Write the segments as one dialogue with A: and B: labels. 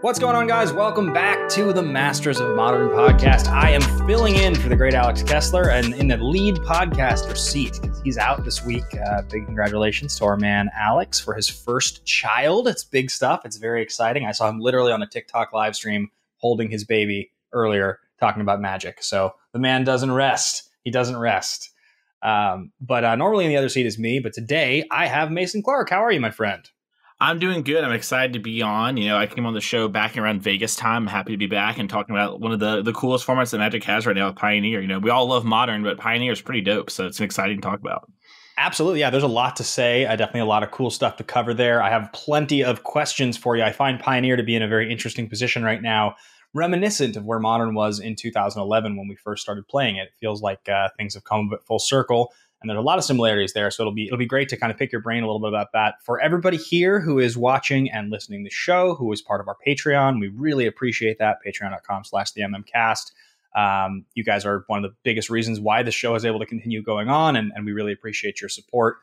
A: What's going on, guys? Welcome back to the Masters of Modern podcast. I am filling in for the great Alex Kessler and in the lead podcaster seat because he's out this week. Uh, big congratulations to our man Alex for his first child. It's big stuff. It's very exciting. I saw him literally on a TikTok live stream holding his baby earlier, talking about magic. So the man doesn't rest. He doesn't rest. Um, but uh, normally in the other seat is me. But today I have Mason Clark. How are you, my friend?
B: I'm doing good. I'm excited to be on. You know, I came on the show back around Vegas time. I'm happy to be back and talking about one of the, the coolest formats that Magic has right now, with Pioneer. You know, we all love modern, but Pioneer is pretty dope. So it's an exciting talk about.
A: Absolutely. Yeah, there's a lot to say. Uh, definitely a lot of cool stuff to cover there. I have plenty of questions for you. I find Pioneer to be in a very interesting position right now, reminiscent of where Modern was in 2011 when we first started playing it. It feels like uh, things have come a bit full circle and there's a lot of similarities there. So it'll be it'll be great to kind of pick your brain a little bit about that. For everybody here who is watching and listening to the show, who is part of our Patreon, we really appreciate that. Patreon.com slash the MMcast. Um, you guys are one of the biggest reasons why the show is able to continue going on, and, and we really appreciate your support.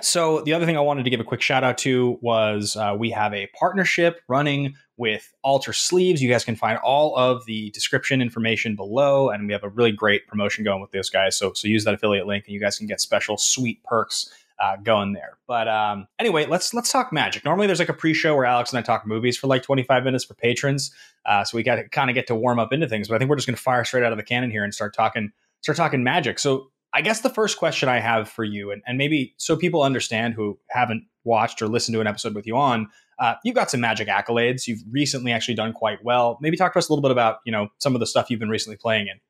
A: So the other thing I wanted to give a quick shout out to was uh, we have a partnership running with Alter Sleeves. You guys can find all of the description information below, and we have a really great promotion going with those guys. So so use that affiliate link, and you guys can get special sweet perks uh, going there. But um, anyway, let's let's talk magic. Normally, there's like a pre-show where Alex and I talk movies for like 25 minutes for patrons, uh, so we got to kind of get to warm up into things. But I think we're just going to fire straight out of the cannon here and start talking start talking magic. So I guess the first question I have for you, and, and maybe so people understand who haven't watched or listened to an episode with you on, uh, you've got some magic accolades. You've recently actually done quite well. Maybe talk to us a little bit about you know some of the stuff you've been recently playing in.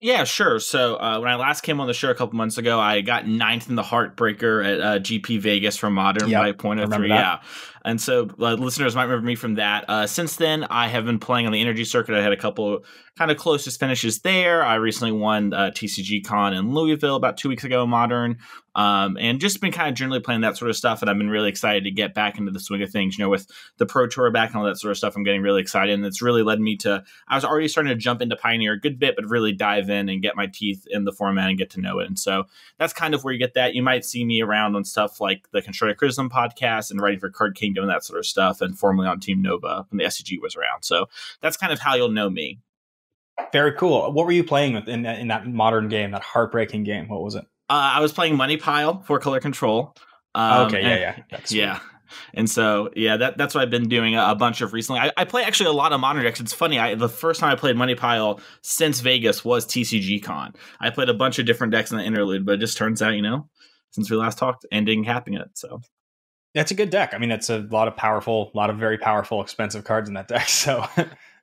B: Yeah, sure. So uh, when I last came on the show a couple months ago, I got ninth in the Heartbreaker at uh, GP Vegas for Modern yep, by point of three. That. Yeah, and so uh, listeners might remember me from that. Uh, since then, I have been playing on the NRG Circuit. I had a couple kind of closest finishes there. I recently won uh, TCG Con in Louisville about two weeks ago, Modern, um, and just been kind of generally playing that sort of stuff. And I've been really excited to get back into the swing of things. You know, with the Pro Tour back and all that sort of stuff, I'm getting really excited, and it's really led me to. I was already starting to jump into Pioneer a good bit, but really dive in and get my teeth in the format and get to know it. And so that's kind of where you get that. You might see me around on stuff like the Constructed Criticism podcast and writing for Card Kingdom and that sort of stuff, and formerly on Team Nova when the SCG was around. So that's kind of how you'll know me.
A: Very cool. What were you playing with in, in that modern game, that heartbreaking game? What was it?
B: Uh, I was playing Money Pile four color control.
A: Um, okay, yeah, yeah,
B: That's yeah. And so, yeah, that, that's what I've been doing a, a bunch of recently. I, I, play actually a lot of modern decks. It's funny. I, the first time I played Money Pile since Vegas was TCG Con. I played a bunch of different decks in the interlude, but it just turns out, you know, since we last talked, ending happing it. So
A: that's a good deck. I mean, that's a lot of powerful, a lot of very powerful, expensive cards in that deck. So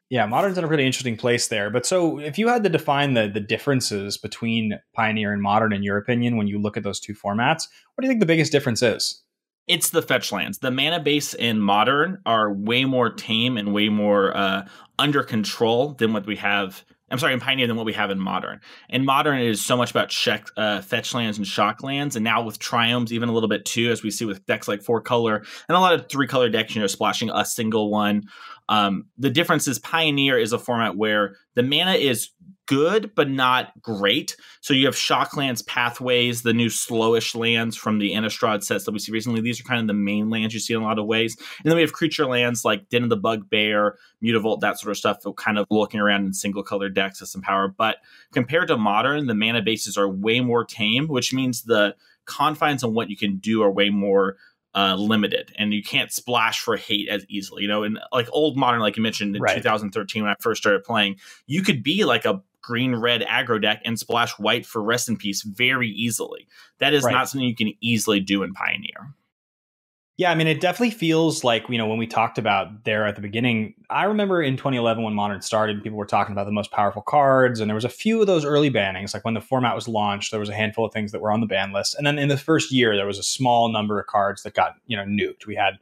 A: Yeah, modern's in a really interesting place there. But so, if you had to define the the differences between Pioneer and Modern, in your opinion, when you look at those two formats, what do you think the biggest difference is?
B: It's the fetch lands. The mana base in Modern are way more tame and way more uh, under control than what we have. I'm sorry, in Pioneer than what we have in Modern. In Modern, it is so much about check, uh, fetch lands and shock lands, and now with triomes, even a little bit too, as we see with decks like four color and a lot of three color decks, you know, splashing a single one um, the difference is Pioneer is a format where the mana is good but not great. So you have Shocklands Pathways, the new slowish lands from the Innistrad sets that we see recently. These are kind of the main lands you see in a lot of ways. And then we have creature lands like Den of the Bugbear, Mutavault, that sort of stuff, kind of looking around in single color decks with some power. But compared to modern, the mana bases are way more tame, which means the confines on what you can do are way more uh, limited and you can't splash for hate as easily. You know, and like old modern, like you mentioned in right. 2013 when I first started playing, you could be like a green red aggro deck and splash white for rest in peace very easily. That is right. not something you can easily do in Pioneer.
A: Yeah, I mean, it definitely feels like, you know, when we talked about there at the beginning, I remember in 2011 when Modern started, people were talking about the most powerful cards, and there was a few of those early bannings. Like when the format was launched, there was a handful of things that were on the ban list. And then in the first year, there was a small number of cards that got, you know, nuked. We had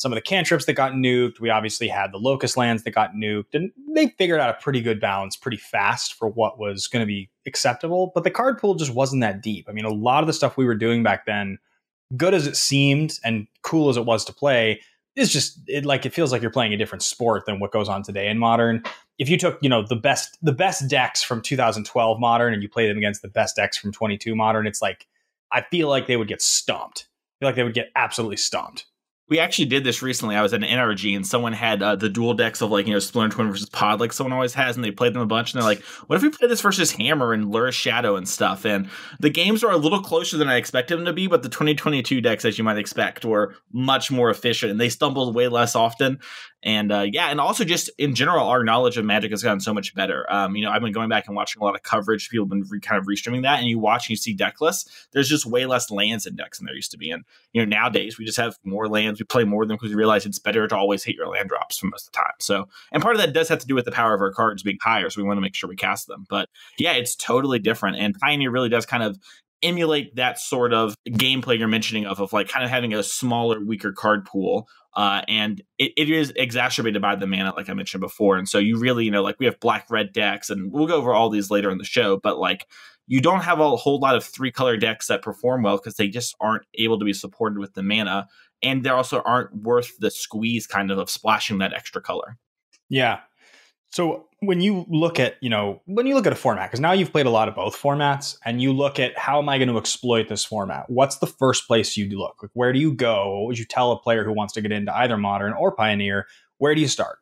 A: some of the cantrips that got nuked. We obviously had the locust lands that got nuked, and they figured out a pretty good balance pretty fast for what was going to be acceptable. But the card pool just wasn't that deep. I mean, a lot of the stuff we were doing back then good as it seemed and cool as it was to play is just it like it feels like you're playing a different sport than what goes on today in modern if you took you know the best the best decks from 2012 modern and you play them against the best decks from 22 modern it's like i feel like they would get stomped I feel like they would get absolutely stomped
B: we actually did this recently. I was at an NRG and someone had uh, the dual decks of like, you know, Splinter Twin versus Pod, like someone always has, and they played them a bunch. And they're like, what if we play this versus Hammer and Lure Shadow and stuff? And the games are a little closer than I expected them to be, but the 2022 decks, as you might expect, were much more efficient and they stumbled way less often. And uh, yeah, and also just in general, our knowledge of Magic has gotten so much better. Um, you know, I've been going back and watching a lot of coverage. People have been re- kind of restreaming that, and you watch and you see deck lists. There's just way less lands in decks than there used to be. And you know, nowadays we just have more lands. We play more of them because we realize it's better to always hit your land drops for most of the time. So, and part of that does have to do with the power of our cards being higher. So we want to make sure we cast them. But yeah, it's totally different. And Pioneer really does kind of emulate that sort of gameplay you're mentioning of of like kind of having a smaller, weaker card pool. Uh, and it, it is exacerbated by the mana, like I mentioned before. And so you really, you know, like we have black red decks, and we'll go over all these later in the show, but like you don't have a whole lot of three color decks that perform well because they just aren't able to be supported with the mana. And they also aren't worth the squeeze kind of of splashing that extra color.
A: Yeah. So when you look at, you know, when you look at a format, because now you've played a lot of both formats, and you look at how am I going to exploit this format? What's the first place you look? Like, where do you go? What would you tell a player who wants to get into either modern or pioneer? Where do you start?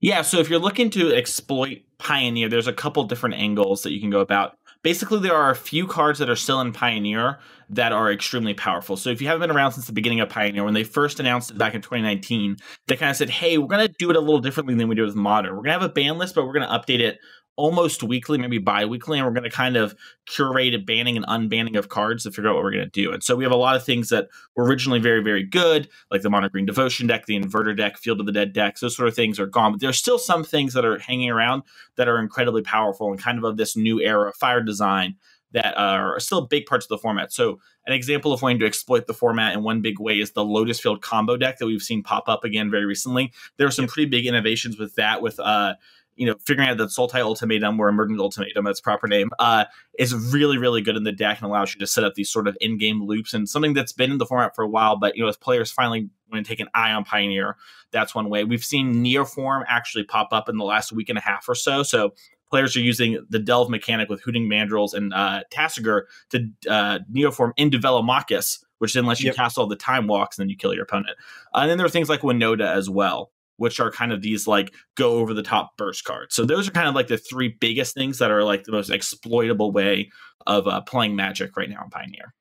B: Yeah, so if you're looking to exploit Pioneer, there's a couple different angles that you can go about basically there are a few cards that are still in Pioneer that are extremely powerful. So if you haven't been around since the beginning of Pioneer, when they first announced it back in 2019, they kind of said, "Hey, we're going to do it a little differently than we do with Modern. We're going to have a ban list, but we're going to update it almost weekly, maybe bi-weekly, and we're going to kind of curate a banning and unbanning of cards to figure out what we're going to do. And so we have a lot of things that were originally very, very good, like the Mono Green Devotion deck, the Inverter deck, Field of the Dead decks. Those sort of things are gone, but there's still some things that are hanging around that are incredibly powerful and kind of of this new era fire design that are still big parts of the format. So, an example of wanting to exploit the format in one big way is the Lotus Field combo deck that we've seen pop up again very recently. There are some pretty big innovations with that, with uh, you know, figuring out that Sultai Ultimatum or Emergent Ultimatum, that's proper name, uh, is really, really good in the deck and allows you to set up these sort of in-game loops and something that's been in the format for a while, but you know, as players finally want to take an eye on Pioneer, that's one way. We've seen Neoform actually pop up in the last week and a half or so. So players are using the delve mechanic with Hooting Mandrills and uh, Tasigur to uh, Neoform into Velomachus, which then lets you yep. cast all the time walks and then you kill your opponent. Uh, and then there are things like Winota as well which are kind of these like go over the top burst cards. So those are kind of like the three biggest things that are like the most exploitable way of uh, playing Magic right now in Pioneer.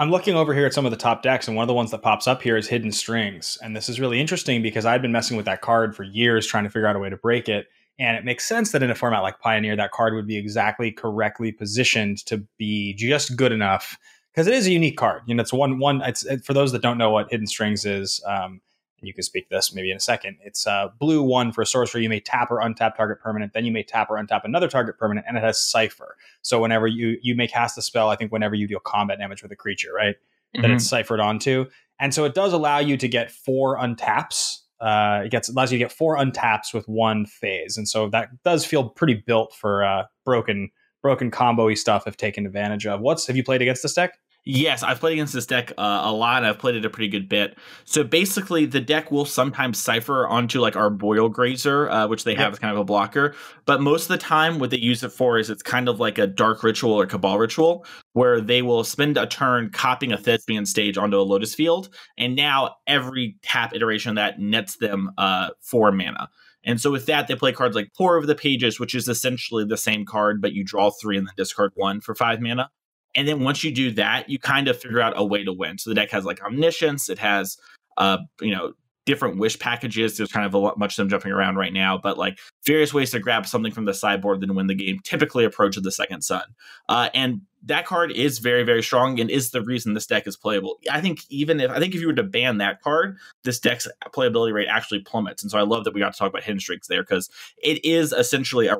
A: I'm looking over here at some of the top decks, and one of the ones that pops up here is Hidden Strings. And this is really interesting because I've been messing with that card for years trying to figure out a way to break it. And it makes sense that in a format like Pioneer, that card would be exactly correctly positioned to be just good enough because it is a unique card. You know, it's one one. It's it, for those that don't know what Hidden Strings is. Um, and you can speak this maybe in a second. It's uh, blue one for a sorcery. You may tap or untap target permanent. Then you may tap or untap another target permanent, and it has cipher. So whenever you you may cast a spell, I think whenever you deal combat damage with a creature, right, mm-hmm. that it's ciphered onto, and so it does allow you to get four untaps. Uh, it gets allows you to get four untaps with one phase, and so that does feel pretty built for uh, broken broken combo stuff. If taken advantage of. What's have you played against this deck?
B: Yes, I've played against this deck uh, a lot. I've played it a pretty good bit. So basically, the deck will sometimes cipher onto like Arboreal Grazer, uh, which they yep. have as kind of a blocker. But most of the time, what they use it for is it's kind of like a Dark Ritual or Cabal Ritual, where they will spend a turn copying a Thespian stage onto a Lotus Field, and now every tap iteration of that nets them uh, four mana. And so with that, they play cards like Pore Over the Pages, which is essentially the same card, but you draw three and then discard one for five mana. And then once you do that, you kind of figure out a way to win. So the deck has like omniscience, it has uh, you know, different wish packages. There's kind of a lot much of them jumping around right now, but like various ways to grab something from the sideboard then win the game. Typically, approach of the second sun, uh, and that card is very very strong and is the reason this deck is playable. I think even if I think if you were to ban that card, this deck's playability rate actually plummets. And so I love that we got to talk about hidden strings there because it is essentially a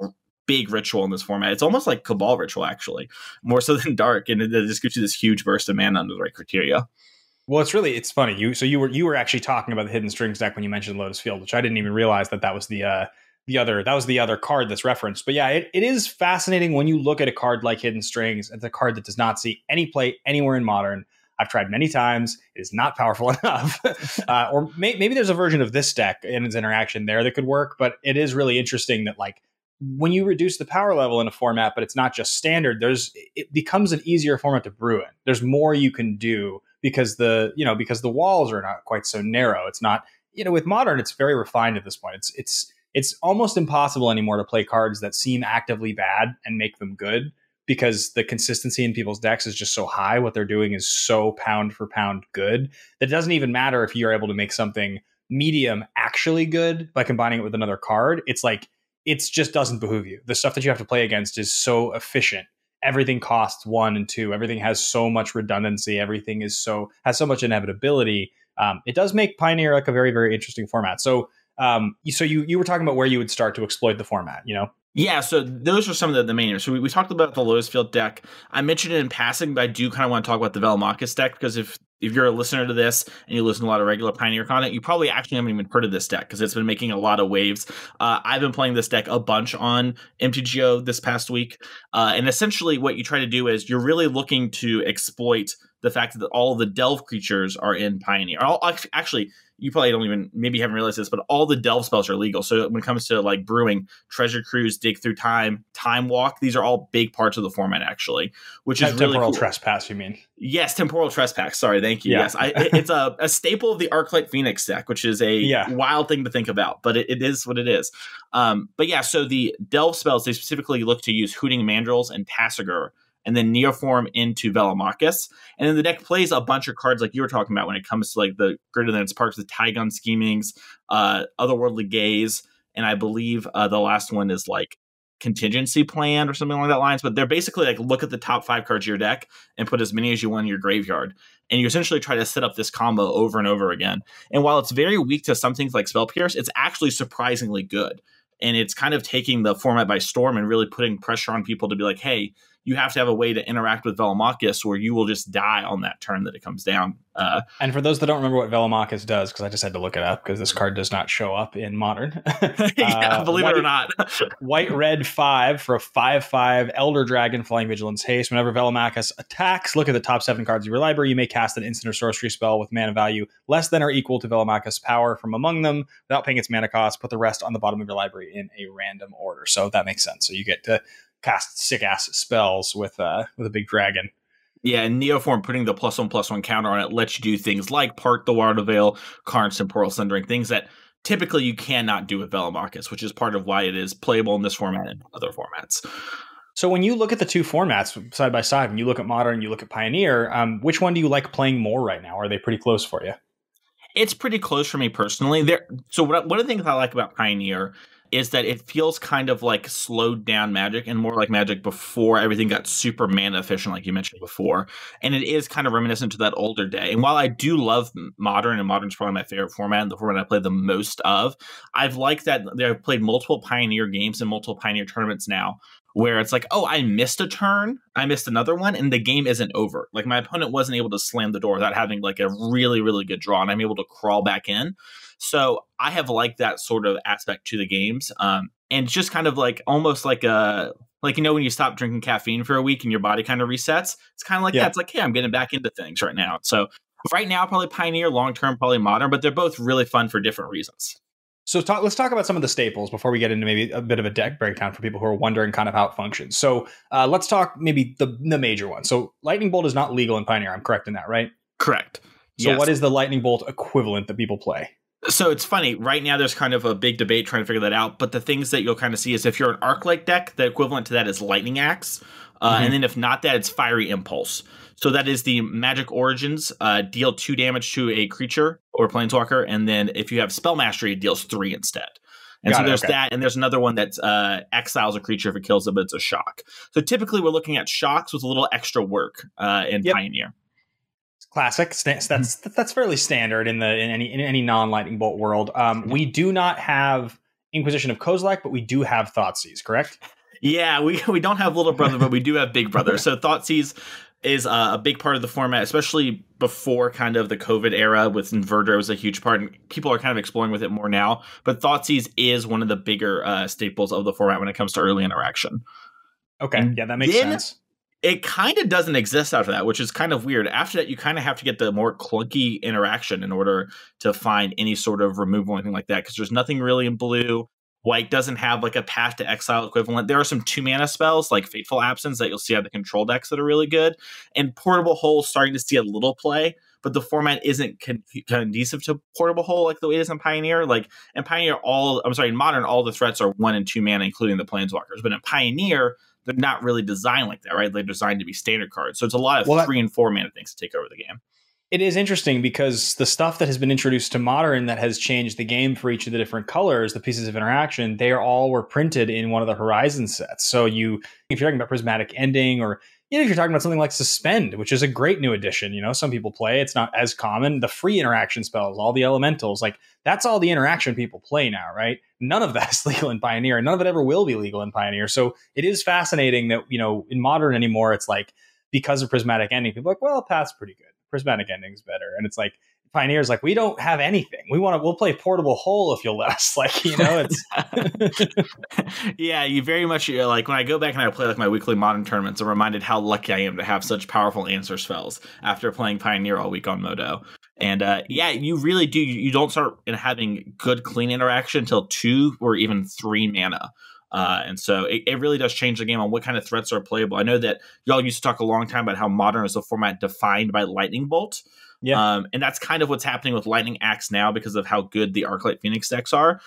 B: big ritual in this format. It's almost like Cabal ritual actually, more so than Dark, and it, it just gives you this huge burst of mana under the right criteria.
A: Well, it's really it's funny. You so you were you were actually talking about the hidden strings deck when you mentioned Lotus Field, which I didn't even realize that that was the uh, the other that was the other card that's referenced. But yeah, it, it is fascinating when you look at a card like Hidden Strings. It's a card that does not see any play anywhere in Modern. I've tried many times. It is not powerful enough. uh, or may, maybe there's a version of this deck and its interaction there that could work. But it is really interesting that like when you reduce the power level in a format, but it's not just standard. There's it becomes an easier format to brew in. There's more you can do because the you know because the walls are not quite so narrow. It's not you know with modern it's very refined at this point. It's it's it's almost impossible anymore to play cards that seem actively bad and make them good because the consistency in people's decks is just so high. What they're doing is so pound for pound good that it doesn't even matter if you're able to make something medium actually good by combining it with another card. It's like it just doesn't behoove you. The stuff that you have to play against is so efficient everything costs one and two. Everything has so much redundancy. Everything is so has so much inevitability. Um, it does make Pioneer like a very very interesting format. So um, so you you were talking about where you would start to exploit the format. You know.
B: Yeah, so those are some of the, the main areas. So we, we talked about the Lotus Field deck. I mentioned it in passing, but I do kind of want to talk about the Velomachus deck because if if you're a listener to this and you listen to a lot of regular Pioneer content, you probably actually haven't even heard of this deck because it's been making a lot of waves. Uh, I've been playing this deck a bunch on MTGO this past week. Uh, and essentially, what you try to do is you're really looking to exploit the fact that all the delve creatures are in Pioneer. All, actually, you probably don't even maybe haven't realized this, but all the delve spells are legal. So when it comes to like brewing, treasure cruise, dig through time, time walk, these are all big parts of the format actually, which is
A: really
B: temporal
A: cool. trespass. You mean?
B: Yes, temporal trespass. Sorry, thank you. Yeah. Yes, I, it's a, a staple of the Arclight Phoenix deck, which is a yeah. wild thing to think about, but it, it is what it is. Um, but yeah, so the delve spells they specifically look to use Hooting Mandrills and Tasigur and then Neoform into Velomachus. And then the deck plays a bunch of cards like you were talking about when it comes to like the greater than its sparks, the Tygun schemings, uh, otherworldly gaze, and I believe uh, the last one is like contingency plan or something along that lines. But they're basically like look at the top five cards of your deck and put as many as you want in your graveyard. And you essentially try to set up this combo over and over again. And while it's very weak to some things like Spell Pierce, it's actually surprisingly good. And it's kind of taking the format by storm and really putting pressure on people to be like, hey, you have to have a way to interact with Velomachus or you will just die on that turn that it comes down. Uh,
A: and for those that don't remember what Velomachus does, because I just had to look it up because this card does not show up in modern.
B: yeah, uh, believe white, it or not.
A: white, red, five for a 5 5 Elder Dragon, Flying Vigilance Haste. Whenever Velomachus attacks, look at the top seven cards of your library. You may cast an instant or sorcery spell with mana value less than or equal to Velomachus' power from among them without paying its mana cost. Put the rest on the bottom of your library in a random order. So that makes sense. So you get to cast sick ass spells with uh with a big dragon.
B: Yeah, and Neoform putting the plus one plus one counter on it lets you do things like Part the Water Veil, Karn's Temporal Sundering, things that typically you cannot do with Velomachus, which is part of why it is playable in this format and other formats.
A: So when you look at the two formats side by side, when you look at Modern and you look at Pioneer, um, which one do you like playing more right now? Are they pretty close for you?
B: It's pretty close for me personally. There. So what, one of the things I like about Pioneer is that it feels kind of like slowed down magic and more like magic before everything got super mana efficient like you mentioned before. And it is kind of reminiscent to that older day. And while i do love modern and modern is probably my favorite format and the format i play the most of i've liked that i've played multiple pioneer games and multiple pioneer tournaments now where it's like, oh, I missed a turn, I missed another one, and the game isn't over. Like my opponent wasn't able to slam the door without having like a really, really good draw, and I'm able to crawl back in. So I have liked that sort of aspect to the games. Um, and just kind of like almost like a like you know when you stop drinking caffeine for a week and your body kind of resets. It's kind of like yeah. that. It's like, hey, I'm getting back into things right now. So right now, probably Pioneer, long term, probably Modern, but they're both really fun for different reasons.
A: So talk, let's talk about some of the staples before we get into maybe a bit of a deck breakdown for people who are wondering kind of how it functions. So uh, let's talk maybe the, the major one. So Lightning Bolt is not legal in Pioneer. I'm correct in that, right?
B: Correct.
A: So yes. what is the Lightning Bolt equivalent that people play?
B: So it's funny. Right now, there's kind of a big debate trying to figure that out. But the things that you'll kind of see is if you're an Arclight deck, the equivalent to that is Lightning Axe. Uh, mm-hmm. And then if not that, it's Fiery Impulse. So that is the Magic Origins. Uh, deal two damage to a creature or Planeswalker, and then if you have Spell Mastery, it deals three instead. And Got so there's okay. that, and there's another one that uh, exiles a creature if it kills it, but it's a shock. So typically, we're looking at shocks with a little extra work uh, in yep. Pioneer.
A: Classic. That's mm-hmm. that's fairly standard in the in any in any non lightning bolt world. Um, we do not have Inquisition of Kozilek, but we do have Thoughtseize. Correct?
B: Yeah, we we don't have Little Brother, but we do have Big Brother. So Thoughtseize is uh, a big part of the format, especially before kind of the COVID era with Inverter was a huge part, and people are kind of exploring with it more now. But Thoughtseize is one of the bigger uh, staples of the format when it comes to early interaction.
A: Okay, and yeah, that makes sense.
B: It kind of doesn't exist after that, which is kind of weird. After that, you kind of have to get the more clunky interaction in order to find any sort of removal or anything like that, because there's nothing really in blue. White doesn't have like a path to exile equivalent. There are some two mana spells like Fateful Absence that you'll see on the control decks that are really good, and Portable Hole starting to see a little play, but the format isn't con- conducive to Portable Hole like the way it is in Pioneer. Like in Pioneer, all I'm sorry, in Modern, all the threats are one and two mana, including the Planeswalkers, but in Pioneer, they're not really designed like that, right? They're designed to be standard cards, so it's a lot of well, three that- and four mana things to take over the game
A: it is interesting because the stuff that has been introduced to modern that has changed the game for each of the different colors, the pieces of interaction, they are all were printed in one of the Horizon sets. So you, if you're talking about prismatic ending, or know, if you're talking about something like suspend, which is a great new addition, you know, some people play. It's not as common. The free interaction spells, all the elementals, like that's all the interaction people play now, right? None of that is legal in Pioneer, and none of it ever will be legal in Pioneer. So it is fascinating that you know in modern anymore, it's like because of prismatic ending, people are like, well, path's pretty good prismatic ending's better. And it's like Pioneer's like, we don't have anything. We want to we'll play portable hole if you'll let us. Like, you know, it's
B: Yeah, you very much you know, like when I go back and I play like my weekly modern tournaments, I'm reminded how lucky I am to have such powerful answer spells after playing Pioneer all week on Modo. And uh, yeah, you really do. You don't start having good clean interaction until two or even three mana. Uh, and so it, it, really does change the game on what kind of threats are playable. I know that y'all used to talk a long time about how modern is a format defined by Lightning Bolt. Yeah. Um, and that's kind of what's happening with Lightning Axe now because of how good the Arclight Phoenix decks are.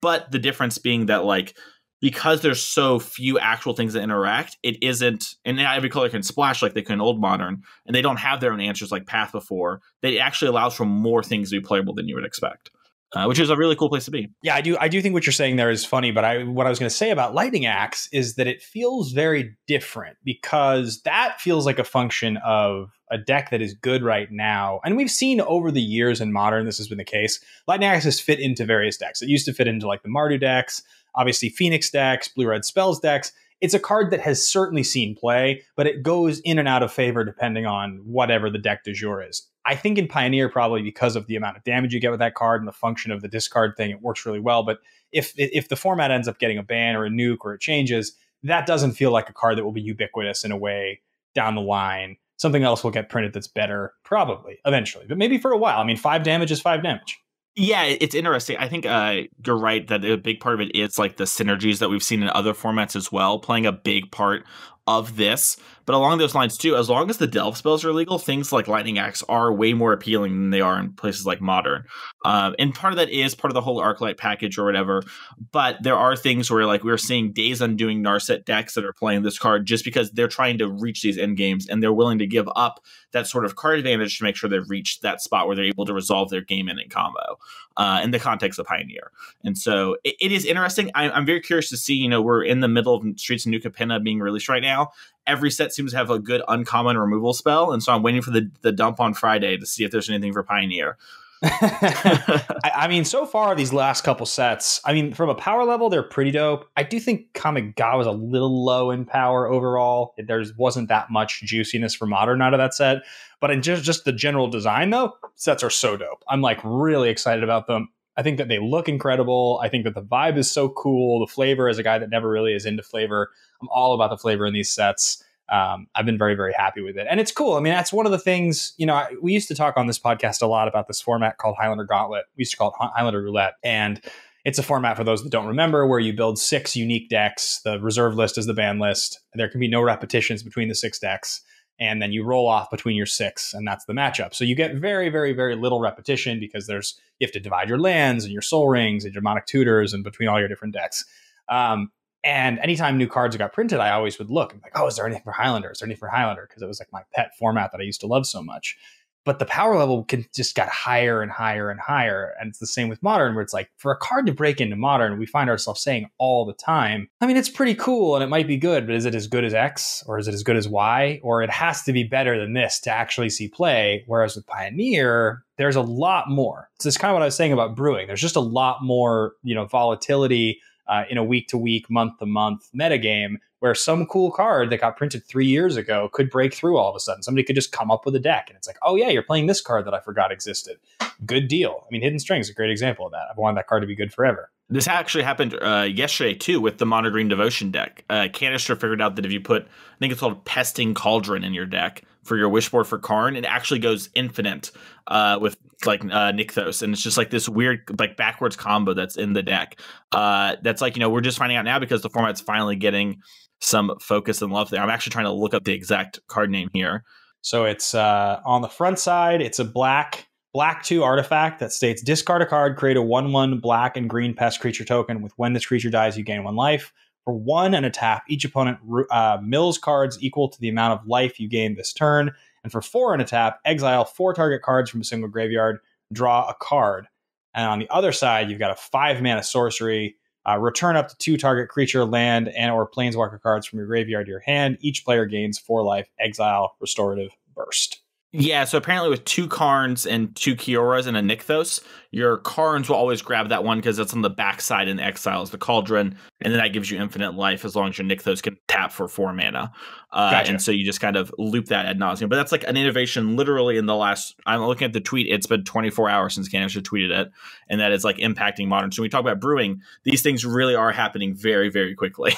B: But the difference being that, like, because there's so few actual things that interact, it isn't, and every color can splash like they can old modern, and they don't have their own answers like Path before. That actually allows for more things to be playable than you would expect uh, which is a really cool place to be.
A: Yeah, I do. I do think what you're saying there is funny, but I what I was going to say about Lightning Axe is that it feels very different because that feels like a function of a deck that is good right now, and we've seen over the years in Modern this has been the case. Lightning Axe has fit into various decks. It used to fit into like the Mardu decks, obviously Phoenix decks, Blue Red Spells decks. It's a card that has certainly seen play, but it goes in and out of favor depending on whatever the deck du jour is. I think in Pioneer, probably because of the amount of damage you get with that card and the function of the discard thing, it works really well. But if if the format ends up getting a ban or a nuke or it changes, that doesn't feel like a card that will be ubiquitous in a way down the line. Something else will get printed that's better, probably eventually, but maybe for a while. I mean, five damage is five damage.
B: Yeah, it's interesting. I think uh, you're right that a big part of it is like the synergies that we've seen in other formats as well, playing a big part of this. But along those lines too, as long as the delve spells are legal, things like Lightning Axe are way more appealing than they are in places like Modern. Uh, and part of that is part of the whole Arclight package or whatever. But there are things where like we're seeing Days Undoing Narset decks that are playing this card just because they're trying to reach these end games and they're willing to give up that sort of card advantage to make sure they've reached that spot where they're able to resolve their game ending combo uh, in the context of Pioneer. And so it, it is interesting. I, I'm very curious to see. You know, we're in the middle of Streets of New Capenna being released right now every set seems to have a good uncommon removal spell, and so I'm waiting for the the dump on Friday to see if there's anything for Pioneer.
A: I, I, mean, so far these last couple sets, I mean, from a power level, they're pretty dope. I do think Kamigawa was a little low in power overall. There wasn't that much juiciness for modern out of that set, but in just just the general design, though, sets are so dope. I'm like really excited about them. I think that they look incredible. I think that the vibe is so cool. The flavor, as a guy that never really is into flavor, I'm all about the flavor in these sets. Um, I've been very, very happy with it. And it's cool. I mean, that's one of the things, you know, I, we used to talk on this podcast a lot about this format called Highlander Gauntlet. We used to call it Highlander Roulette. And it's a format for those that don't remember where you build six unique decks. The reserve list is the ban list. There can be no repetitions between the six decks and then you roll off between your six, and that's the matchup. So you get very, very, very little repetition because there's you have to divide your lands and your Sol Rings and your demonic tutors and between all your different decks. Um, and anytime new cards got printed, I always would look and like, oh, is there anything for Highlander? Is there anything for Highlander? Because it was like my pet format that I used to love so much. But the power level can just got higher and higher and higher. And it's the same with modern, where it's like for a card to break into modern, we find ourselves saying all the time, I mean, it's pretty cool and it might be good, but is it as good as X or is it as good as Y? Or it has to be better than this to actually see play. Whereas with Pioneer, there's a lot more. So it's kind of what I was saying about brewing. There's just a lot more, you know, volatility uh, in a week to week, month to month metagame where some cool card that got printed three years ago could break through all of a sudden. Somebody could just come up with a deck and it's like, oh yeah, you're playing this card that I forgot existed. Good deal. I mean, Hidden String is a great example of that. I've wanted that card to be good forever.
B: This actually happened uh, yesterday too with the Mono Green Devotion deck. Uh, Kanister figured out that if you put, I think it's called Pestilent Cauldron in your deck for your Wishboard for Karn, it actually goes infinite uh, with like uh, Nykthos, and it's just like this weird like backwards combo that's in the deck. Uh, that's like you know we're just finding out now because the format's finally getting some focus and love there. I'm actually trying to look up the exact card name here.
A: So it's uh, on the front side. It's a black black two artifact that states discard a card, create a one one black and green pest creature token. With when this creature dies, you gain one life. For one and a tap, each opponent uh, mills cards equal to the amount of life you gain this turn. And for four and a tap, exile four target cards from a single graveyard, draw a card. And on the other side, you've got a five mana sorcery uh, return up to two target creature, land, and or planeswalker cards from your graveyard to your hand. Each player gains four life, exile, restorative, burst.
B: Yeah, so apparently with two Karns and two Kioras and a Nykthos, your Karns will always grab that one because it's on the backside in Exiles, the Cauldron, and then that gives you infinite life as long as your Nykthos can tap for four mana. Uh, gotcha. And so you just kind of loop that ad nauseum. But that's like an innovation literally in the last, I'm looking at the tweet, it's been 24 hours since Kanister tweeted it, and that is like impacting modern. So when we talk about brewing, these things really are happening very, very quickly.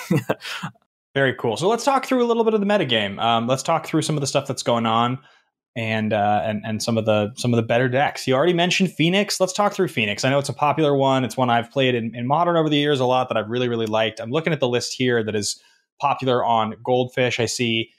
A: very cool. So let's talk through a little bit of the metagame. Um, let's talk through some of the stuff that's going on and uh, and and some of the some of the better decks. You already mentioned Phoenix. Let's talk through Phoenix. I know it's a popular one. It's one I've played in, in Modern over the years a lot that I've really really liked. I'm looking at the list here that is popular on Goldfish. I see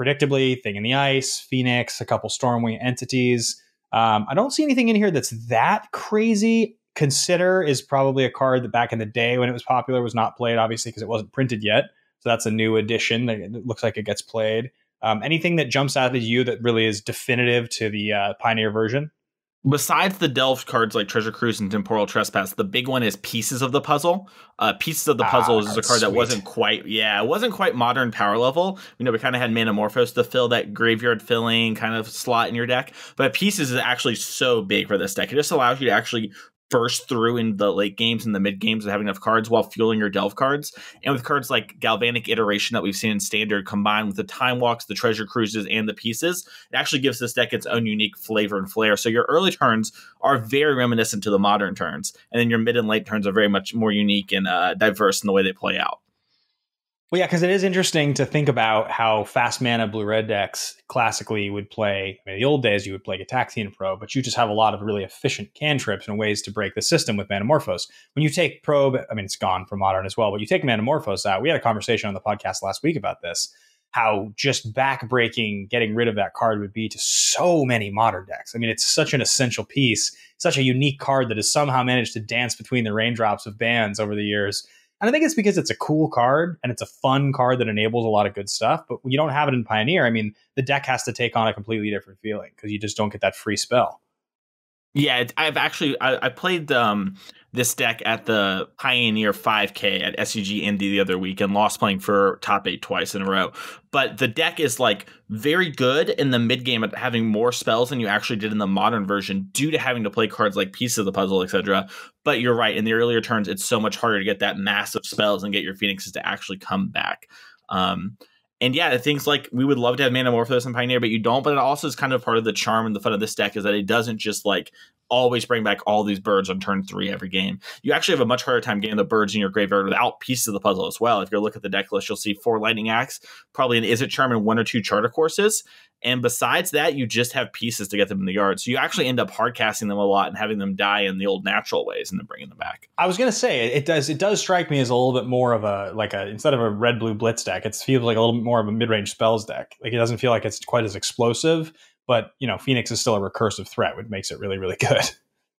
A: predictably Thing in the Ice, Phoenix, a couple Stormwing entities. Um, I don't see anything in here that's that crazy. Consider is probably a card that back in the day when it was popular was not played, obviously because it wasn't printed yet. So that's a new addition. It looks like it gets played. Um, anything that jumps out at you that really is definitive to the uh, Pioneer version?
B: Besides the delve cards like Treasure Cruise and Temporal Trespass, the big one is Pieces of the Puzzle. Uh, Pieces of the Puzzle ah, is a card sweet. that wasn't quite, yeah, it wasn't quite modern power level. You know, we kind of had Manamorphose to fill that graveyard filling kind of slot in your deck, but Pieces is actually so big for this deck. It just allows you to actually burst through in the late games and the mid games and having enough cards while fueling your delve cards. And with cards like Galvanic Iteration that we've seen in Standard combined with the Time Walks, the Treasure Cruises, and the pieces, it actually gives this deck its own unique flavor and flair. So your early turns are very reminiscent to the modern turns. And then your mid and late turns are very much more unique and uh, diverse in the way they play out.
A: Well, yeah, because it is interesting to think about how fast mana blue red decks classically would play. I mean, the old days, you would play Gitaxian Probe, but you just have a lot of really efficient cantrips and ways to break the system with Manamorphose. When you take Probe, I mean, it's gone from modern as well, but you take Manamorphose out. We had a conversation on the podcast last week about this. How just backbreaking getting rid of that card would be to so many modern decks. I mean, it's such an essential piece, such a unique card that has somehow managed to dance between the raindrops of bans over the years and I think it's because it's a cool card and it's a fun card that enables a lot of good stuff. But when you don't have it in Pioneer, I mean, the deck has to take on a completely different feeling because you just don't get that free spell.
B: Yeah, I've actually I, I played um, this deck at the Pioneer 5K at SCG Indy the other week and lost playing for top eight twice in a row. But the deck is like very good in the mid game at having more spells than you actually did in the modern version due to having to play cards like Piece of the Puzzle, etc. But you're right, in the earlier turns, it's so much harder to get that massive spells and get your Phoenixes to actually come back. Um, and yeah, things like we would love to have Manamorphose and Pioneer, but you don't. But it also is kind of part of the charm and the fun of this deck is that it doesn't just like always bring back all these birds on turn three every game. You actually have a much harder time getting the birds in your graveyard without pieces of the puzzle as well. If you look at the deck list, you'll see four Lightning Axe, probably an Izzet Charm, and one or two Chart a Courses. And besides that, you just have pieces to get them in the yard. So you actually end up hard casting them a lot and having them die in the old natural ways and then bringing them back.
A: I was gonna say it does it does strike me as a little bit more of a like a instead of a red blue blitz deck, it feels like a little bit more of a mid range spells deck. Like it doesn't feel like it's quite as explosive, but you know, Phoenix is still a recursive threat, which makes it really, really good.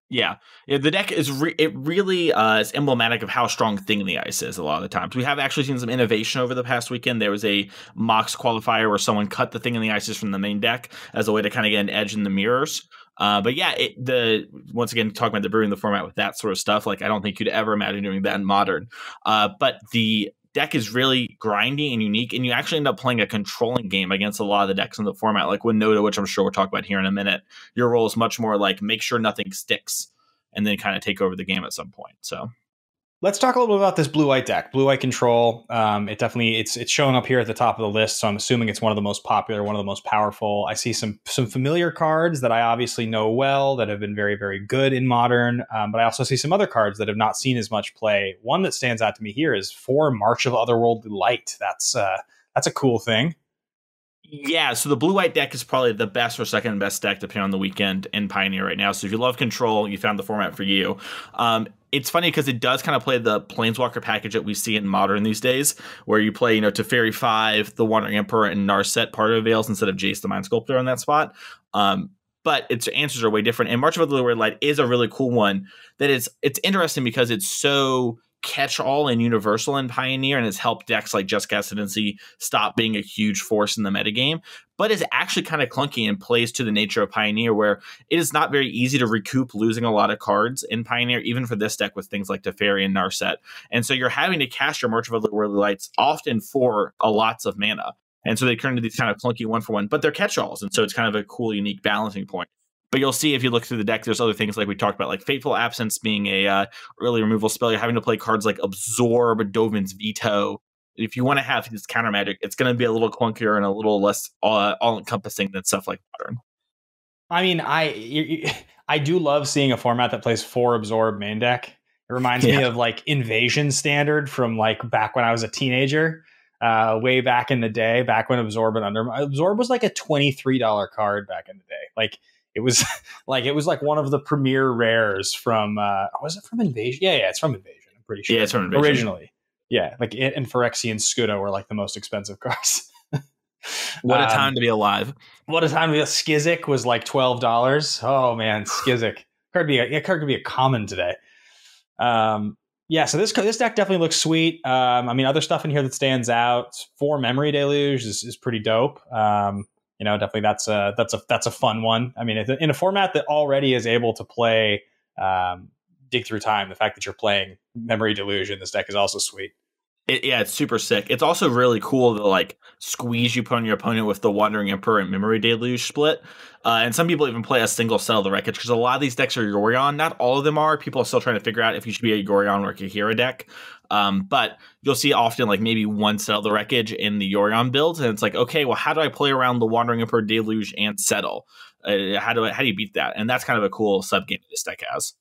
B: Yeah, yeah. The deck is re- it really uh, is emblematic of how strong Thing in the Ice is. A lot of the times, we have actually seen some innovation over the past weekend. There was a Mox qualifier where someone cut the Thing in the Ices from the main deck as a way to kind of get an edge in the mirrors. Uh, but yeah, it, the once again talking about the brewing the format with that sort of stuff, like I don't think you'd ever imagine doing that in modern. Uh, but the deck is really grindy and unique, and you actually end up playing a controlling game against a lot of the decks in the format. Like Winota, which I'm sure we'll talk about here in a minute. Your role is much more like make sure nothing sticks, and then kind of take over the game at some point. So
A: Let's talk a little bit about this blue white deck. Blue white control. Um, it definitely it's it's showing up here at the top of the list, so I'm assuming it's one of the most popular, one of the most powerful. I see some some familiar cards that I obviously know well that have been very very good in modern, um, but I also see some other cards that have not seen as much play. One that stands out to me here is for March of Otherworldly Light. That's uh, that's a cool thing.
B: Yeah, so the blue white deck is probably the best or second best deck depending on the weekend in Pioneer right now. So if you love control, you found the format for you. Um, it's funny because it does kind of play the Planeswalker package that we see in Modern these days, where you play, you know, Teferi 5, the Wandering Emperor, and Narset Parter of Veils instead of Jace the Mind Sculptor on that spot. Um, but its answers are way different. And March of the Red Light is a really cool one that is it's interesting because it's so catch all and universal and Pioneer and has helped decks like Jeskai Ascendancy stop being a huge force in the metagame, but is actually kind of clunky and plays to the nature of Pioneer, where it is not very easy to recoup losing a lot of cards in Pioneer, even for this deck with things like Teferi and Narset. And so you're having to cast your March of Otherworldly Lights often for a lots of mana. And so they turn into these kind of clunky one for one, but they're catch alls. And so it's kind of a cool, unique balancing point. But you'll see if you look through the deck, there's other things like we talked about, like Fateful Absence being a uh, early removal spell. You're having to play cards like Absorb, Dovin's Veto. If you want to have this counter magic, it's going to be a little clunkier and a little less uh, all encompassing than stuff like Modern.
A: I mean, I you, you, I do love seeing a format that plays four Absorb main deck. It reminds yeah. me of like Invasion Standard from like back when I was a teenager, uh, way back in the day, back when Absorb and Under Absorb was like a twenty three dollar card back in the day, like it was like it was like one of the premier rares from uh was it from Invasion? Yeah, yeah, it's from Invasion. I'm pretty sure.
B: Yeah, it's from Invasion.
A: Originally. Yeah, like it and Phyrexian and Skuta were like the most expensive cards.
B: what a time um, to be alive.
A: What a time to be a Skizzik was like twelve dollars. Oh man, Skizzik. card be a yeah, card could be a common today. Um yeah, so this this deck definitely looks sweet. Um, I mean, other stuff in here that stands out for Memory Deluge is, is pretty dope. Um, you know, definitely that's a that's a that's a fun one. I mean, in a format that already is able to play um, dig through time, the fact that you're playing Memory Deluge, this deck is also sweet.
B: It, yeah, it's super sick. It's also really cool to like squeeze you put on your opponent with the Wandering Emperor and Memory Deluge split. Uh, and some people even play a single Settle the Wreckage because a lot of these decks are Yorion. Not all of them are. People are still trying to figure out if you should be a Yorion or a Kaheera deck. Um, but you'll see often like maybe one Settle the Wreckage in the Yorion build, and it's like, okay, well, how do I play around the Wandering Emperor Deluge and Settle? Uh, how do I, how do you beat that? And that's kind of a cool sub game this deck has.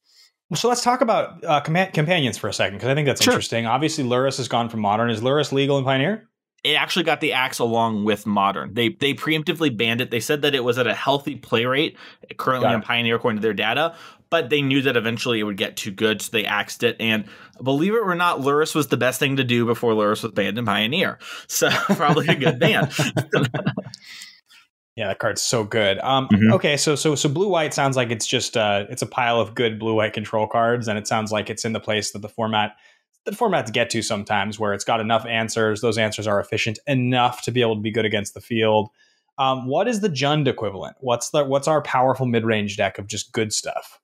A: So let's talk about uh, com- companions for a second because I think that's sure. interesting. Obviously, Lurrus has gone from modern. Is Lurrus legal in Pioneer?
B: It actually got the axe along with modern. They they preemptively banned it. They said that it was at a healthy play rate currently in Pioneer according to their data, but they knew that eventually it would get too good, so they axed it. And believe it or not, Lurrus was the best thing to do before Lurrus was banned in Pioneer. So probably a good ban.
A: Yeah, that card's so good. Um, mm-hmm. Okay, so so so blue white sounds like it's just uh, it's a pile of good blue white control cards, and it sounds like it's in the place that the format the format to get to sometimes, where it's got enough answers. Those answers are efficient enough to be able to be good against the field. Um, what is the Jund equivalent? What's the what's our powerful mid range deck of just good stuff?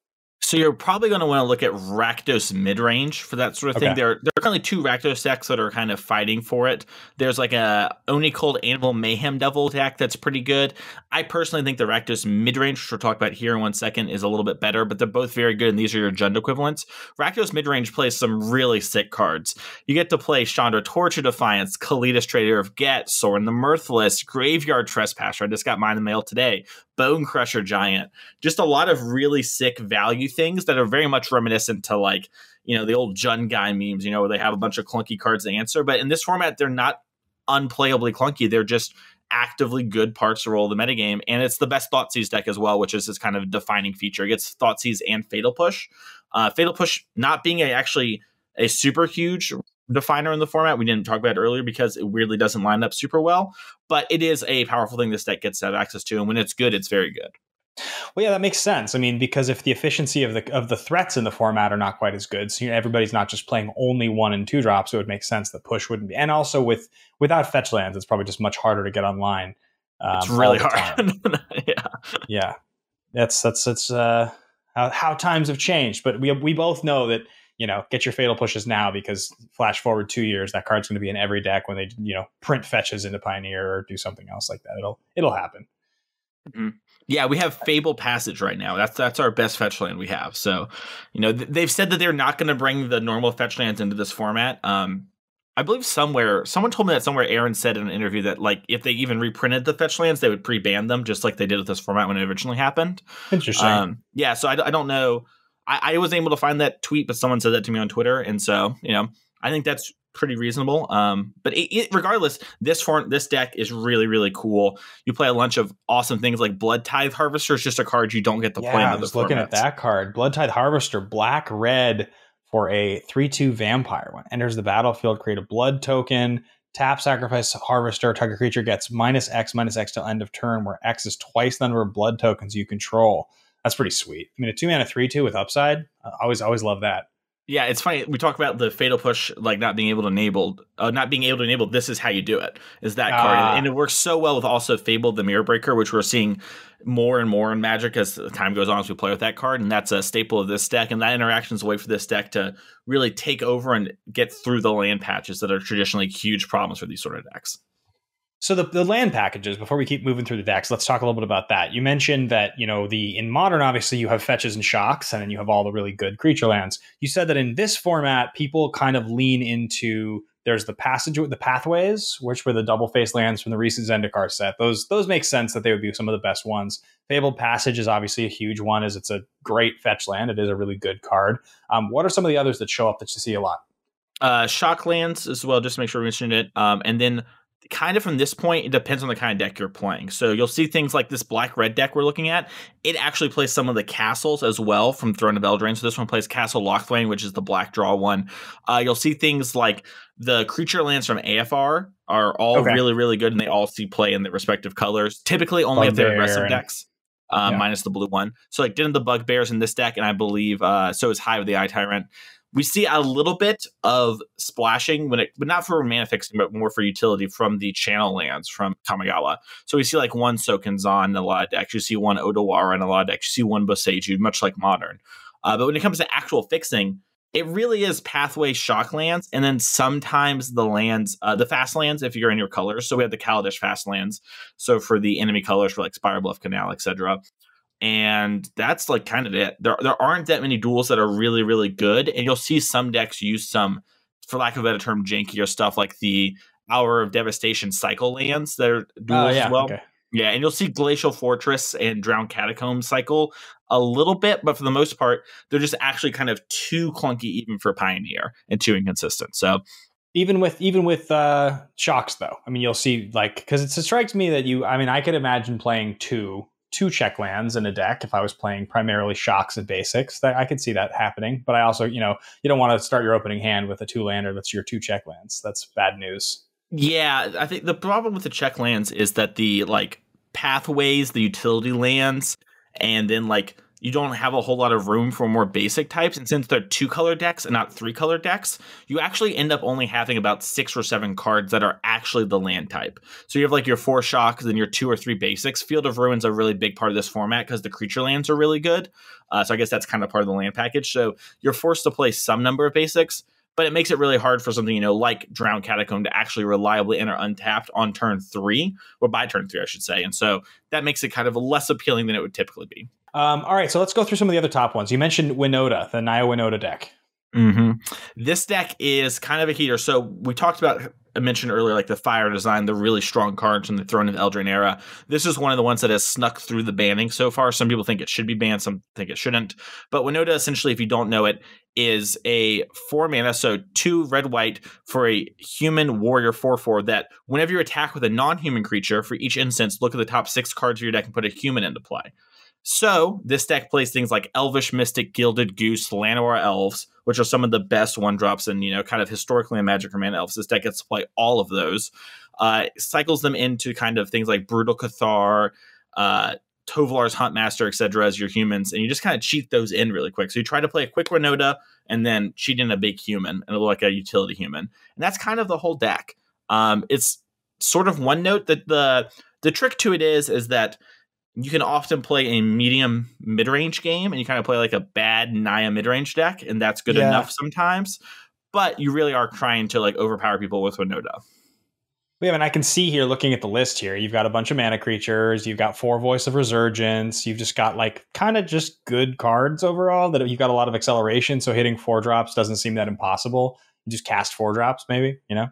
B: So you're probably going to want to look at Rakdos midrange for that sort of thing. Okay. There, there are currently two Rakdos decks that are kind of fighting for it. There's like a Oni-Cult Anvil Mayhem Devil deck that's pretty good. I personally think the Rakdos midrange, which we'll talk about here in one second, is a little bit better, but they're both very good, and these are your Jund equivalents. Rakdos midrange plays some really sick cards. You get to play Chandra Torch of Defiance, Kalitas Traitor of Ghet, Sorin the Mirthless, Graveyard Trespasser. I just got mine in the mail today. Bone Crusher Giant. Just a lot of really sick value things that are very much reminiscent to like, you know, the old Jund guy memes, you know, where they have a bunch of clunky cards to answer. But in this format, they're not unplayably clunky. They're just actively good parts to roll the metagame. And it's the best Thoughtseize deck as well, which is this kind of defining feature. It gets Thoughtseize and Fatal Push. Uh, Fatal Push not being a, actually a super huge definer in the format. We didn't talk about it earlier because it weirdly doesn't line up super well, but it is a powerful thing this deck gets to have access to. And when it's good, it's very good.
A: Well, yeah, that makes sense. I mean, because if the efficiency of the of the threats in the format are not quite as good, so you know, everybody's not just playing only one and two drops, it would make sense that push wouldn't be. And also with without fetch lands, it's probably just much harder to get online.
B: Um, it's really hard. yeah,
A: yeah. That's that's that's uh, how, how times have changed. But we we both know that you know get your fatal pushes now because flash forward two years, that card's going to be in every deck when they you know print fetches into Pioneer or do something else like that. It'll it'll happen.
B: Mm-hmm. Yeah, we have Fable Passage right now. That's that's our best fetch land we have. So, you know, th- they've said that they're not going to bring the normal fetch lands into this format. Um, I believe somewhere someone told me that somewhere Aaron said in an interview that like if they even reprinted the fetch lands, they would pre-ban them just like they did with this format when it originally happened.
A: Interesting. Um,
B: yeah, so I, I don't know. I, I was able to find that tweet, but someone said that to me on Twitter, and so you know, I think that's pretty reasonable. Um, but it, it, regardless, this form, this deck is really really cool. You play a bunch of awesome things like Blood Tithe Harvester is just a card you don't get to
A: yeah,
B: play.
A: I was looking formats. at that card, Blood Tithe Harvester, black red for a three two vampire. When enters the battlefield, create a blood token. Tap, sacrifice, harvester. Target creature gets minus X, minus X till end of turn, where X is twice the number of blood tokens you control. That's pretty sweet. I mean, a two mana three two with upside. I always always love that.
B: Yeah, it's funny. We talk about the fatal push, like not being able to enable, uh, not being able to enable. This is how you do it. Is that card, ah. and it works so well with also Fable of the Mirror Breaker, which we're seeing more and more in Magic as the time goes on as we play with that card, and that's a staple of this deck. And that interaction is a way for this deck to really take over and get through the land patches that are traditionally huge problems for these sort of decks.
A: So the, the land packages, before we keep moving through the decks, let's talk a little bit about that. You mentioned that, you know, the in modern, obviously you have fetches and shocks, and then you have all the really good creature lands. You said that in this format, people kind of lean into there's the passage with the pathways, which were the double face lands from the recent Zendikar set. Those those make sense that they would be some of the best ones. Fabled Passage is obviously a huge one, as it's a great fetch land. It is a really good card. Um, what are some of the others that show up that you see a lot?
B: Uh, shock lands as well, just to make sure we mentioned it. Um, and then kind of from this point, it depends on the kind of deck you're playing. So you'll see things like this black red deck we're looking at. It actually plays some of the castles as well from Throne of Eldraine. So this one plays Castle Locthwain, which is the black draw one. Uh, you'll see things like the creature lands from AFR are all okay. really, really good, and they all see play in their respective colors. Typically, only Bugbear if they're aggressive decks. Uh, yeah. minus the blue one. So like didn't the bugbears in this deck, and I believe uh, so is Hive of the Eye Tyrant we see a little bit of splashing when it, but not for mana fixing, but more for utility from the channel lands from Kamigawa. So we see like one Sokenzan in a lot of decks. You see one Otawara in a lot of decks. You see one Boseiju, much like modern. Uh, but when it comes to actual fixing, it really is pathway shock lands, and then sometimes the lands, uh, the fast lands, if you're in your colors. So we have the Kaladesh fast lands. So for the enemy colors, for like Spire Bluff Canal, etc and that's like kind of it. There there aren't that many duels that are really really good, and you'll see some decks use some, for lack of a better term, jankier stuff like the Hour of Devastation cycle lands that are oh, duels yeah, as well. Okay. Yeah, and you'll see Glacial Fortress and Drowned Catacomb cycle a little bit, but for the most part, they're just actually kind of too clunky even for Pioneer and too inconsistent. So
A: even with even with uh shocks though i mean you'll see like because it strikes me that you i mean i could imagine playing two two check lands in a deck if I was playing primarily shocks and basics. That I could see that happening. But I also, you know, you don't want to start your opening hand with a two lander that's your two check lands. That's bad news.
B: Yeah, I think the problem with the check lands is that the like pathways, the utility lands, and then like you don't have a whole lot of room for more basic types. And since they're two color decks and not three color decks, you actually end up only having about six or seven cards that are actually the land type. So you have like your four shocks and your two or three basics. Field of Ruins are a really big part of this format because the creature lands are really good. Uh, so I guess that's kind of part of the land package. So you're forced to play some number of basics. But it makes it really hard for something, you know, like Drowned Catacomb to actually reliably enter untapped on turn three, or by turn three, I should say. And so that makes it kind of less appealing than it would typically be.
A: Um, all right, so let's go through some of the other top ones. You mentioned Winota, the Naya Winota deck.
B: Mm-hmm. This deck is kind of a heater. So we talked about, I mentioned earlier, like the fire design, the really strong cards from the Throne of Eldraine era. This is one of the ones that has snuck through the banning so far. Some people think it should be banned, some think it shouldn't. But Winota, essentially, if you don't know it, is a four mana, so two red white for a human warrior four four. That whenever you attack with a non human creature, for each instance, look at the top six cards of your deck and put a human into play. So this deck plays things like Elvish Mystic, Gilded Goose, Llanowar Elves, which are some of the best one drops and you know kind of historically in Magic or Mana Elves. This deck gets to play all of those. Uh, cycles them into kind of things like Brutal Cathar, uh, Tovolar's Huntmaster, etc., as your humans, and you just kind of cheat those in really quick. So you try to play a quick Winota and then cheat in a big human and look like a utility human, and that's kind of the whole deck. Um, it's sort of one note that the the trick to it is is that you can often play a medium mid range game, and you kind of play like a bad Naya mid range deck, and that's good yeah. enough sometimes. But you really are trying to like overpower people with Winota.
A: Yeah, and I can see here looking at the list here, you've got a bunch of mana creatures, you've got four voice of resurgence, you've just got like kind of just good cards overall. That you've got a lot of acceleration, so hitting four drops doesn't seem that impossible. You just cast four drops, maybe you know.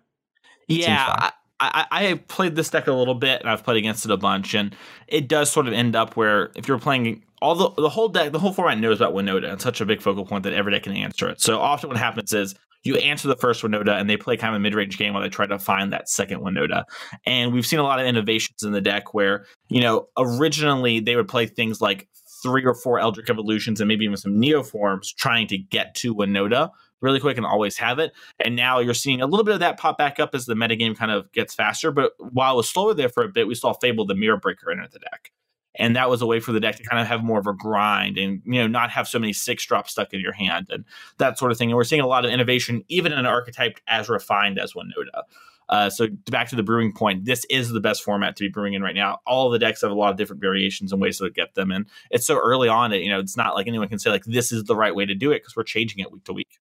B: It yeah, I, I played this deck a little bit, and I've played against it a bunch, and it does sort of end up where if you're playing all the the whole deck, the whole format knows about Winota, and such a big focal point that every deck can answer it. So often, what happens is you answer the first Winota and they play kind of a mid range game while they try to find that second Winota. And we've seen a lot of innovations in the deck where, you know, originally they would play things like three or four Eldritch Evolutions and maybe even some Neoforms trying to get to Winota really quick and always have it. And now you're seeing a little bit of that pop back up as the metagame kind of gets faster. But while it was slower there for a bit, we saw Fable the Mirror Breaker enter the deck and that was a way for the deck to kind of have more of a grind and you know not have so many six drops stuck in your hand and that sort of thing. And we're seeing a lot of innovation even in an archetype as refined as Winota. Uh, so back to the brewing point, this is the best format to be brewing in right now. All the decks have a lot of different variations and ways to get them, and it's so early on that you know it's not like anyone can say like this is the right way to do it because we're changing it week to week.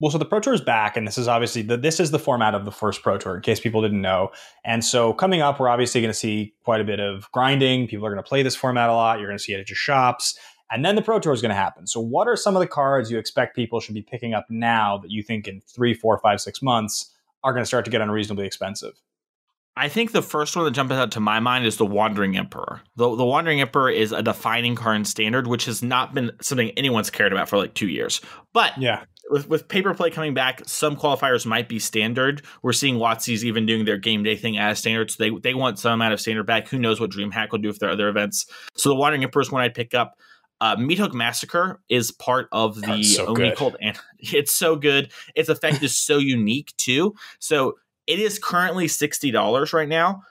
A: Well, so the Pro Tour is back, and this is obviously the, this is the format of the first Pro Tour, in case people didn't know. And so coming up, we're obviously going to see quite a bit of grinding. People are going to play this format a lot. You're going to see it at your shops, and then the Pro Tour is going to happen. So, what are some of the cards you expect people should be picking up now that you think in three, four, five, six months are going to start to get unreasonably expensive?
B: I think the first one that jumps out to my mind is the Wandering Emperor. The, the Wandering Emperor is a defining card in standard, which has not been something anyone's cared about for like two years. But
A: yeah,
B: with, with paper play coming back, some qualifiers might be standard. We're seeing WotC's even doing their game day thing as standard. So they, they want some amount of standard back. Who knows what DreamHack will do if there are other events. So the Wandering Emperor is one I'd pick up. Uh, Meathook Massacre is part of the so Oni Cult, and it's so good. Its effect is so unique too. So it is currently sixty dollars right now.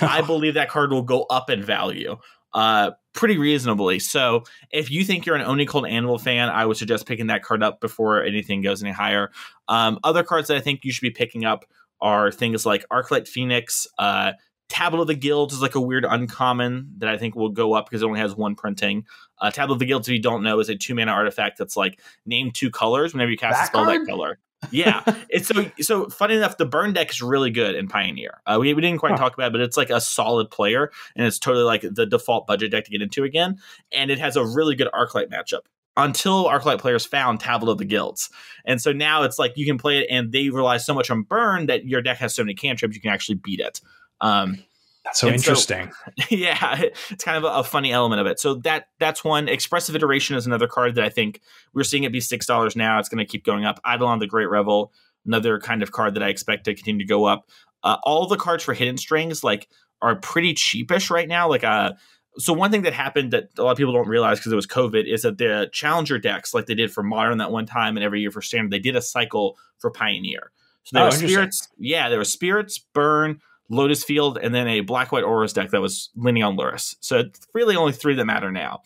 B: I believe that card will go up in value. Uh, pretty reasonably. So if you think you're an Oni-Cult Anvil fan, I would suggest picking that card up before anything goes any higher. Um, other cards that I think you should be picking up are things like Arclight Phoenix. Uh, Tablet of the Guilds is like a weird uncommon that I think will go up because it only has one printing. Uh, Tablet of the Guilds, if you don't know, is a two mana artifact that's like name two colors whenever you cast that a spell card? that color yeah, it's so so. Funny enough, the burn deck is really good in Pioneer. Uh, we we didn't quite huh. talk about it, but it's like a solid player, and it's totally like the default budget deck to get into again. And it has a really good Arclight matchup until Arclight players found Tablet of the Guilds, and so now it's like you can play it, and they rely so much on burn that your deck has so many cantrips you can actually beat it. Um,
A: that's so and interesting.
B: So, yeah, it's kind of a, a, funny element of it. So that that's one. Expressive Iteration is another card that I think we're seeing it be six dollars now. It's going to keep going up. Eidolon the Great Revel, another kind of card that I expect to continue to go up. Uh, all the cards for Hidden Strings like are pretty cheapish right now. Like uh so one thing that happened that a lot of people don't realize because it was COVID is that the Challenger decks, like they did for Modern that one time and every year for Standard, they did a cycle for Pioneer. So there oh, spirits, yeah, there were spirits, burn, Lotus Field, and then a black white Aura's deck that was leaning on Lurrus. So it's really only three that matter now.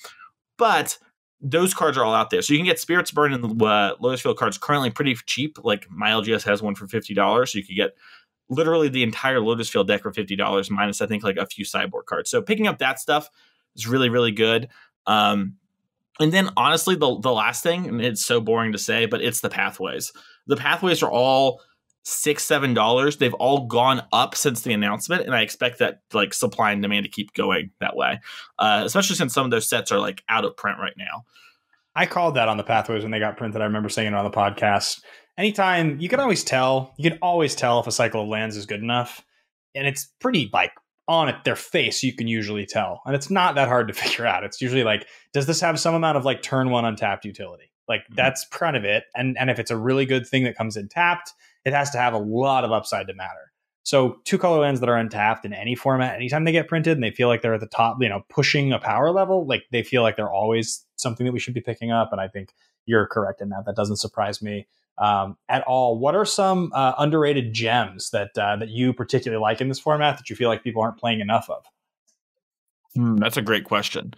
B: But those cards are all out there. So you can get Spirits Burn and uh, Lotus Field cards currently pretty cheap. Like my LGS has one for $50. So you could get literally the entire Lotus Field deck for $50, minus I think like a few cyborg cards. So picking up that stuff is really, really good. Um, and then honestly, the, the last thing, and it's so boring to say, but it's the pathways. The pathways are all six seven dollars they've all gone up since the announcement and i expect that like supply and demand to keep going that way uh, especially since some of those sets are like out of print right now.
A: I called that on the pathways when they got printed. I remember saying it on the podcast. Anytime you can always tell you can always tell if a cycle of lands is good enough and it's pretty like on it their face you can usually tell and it's not that hard to figure out. It's usually like does this have some amount of like turn one untapped utility? Like mm-hmm. that's kind of it and and if it's a really good thing that comes in tapped it has to have a lot of upside to matter. So two color lands that are untapped in any format, anytime they get printed and they feel like they're at the top, you know, pushing a power level, like they feel like they're always something that we should be picking up. And I think you're correct in that. That doesn't surprise me um, at all. What are some uh, underrated gems that uh, that you particularly like in this format that you feel like people aren't playing enough of?
B: Hmm, that's a great question.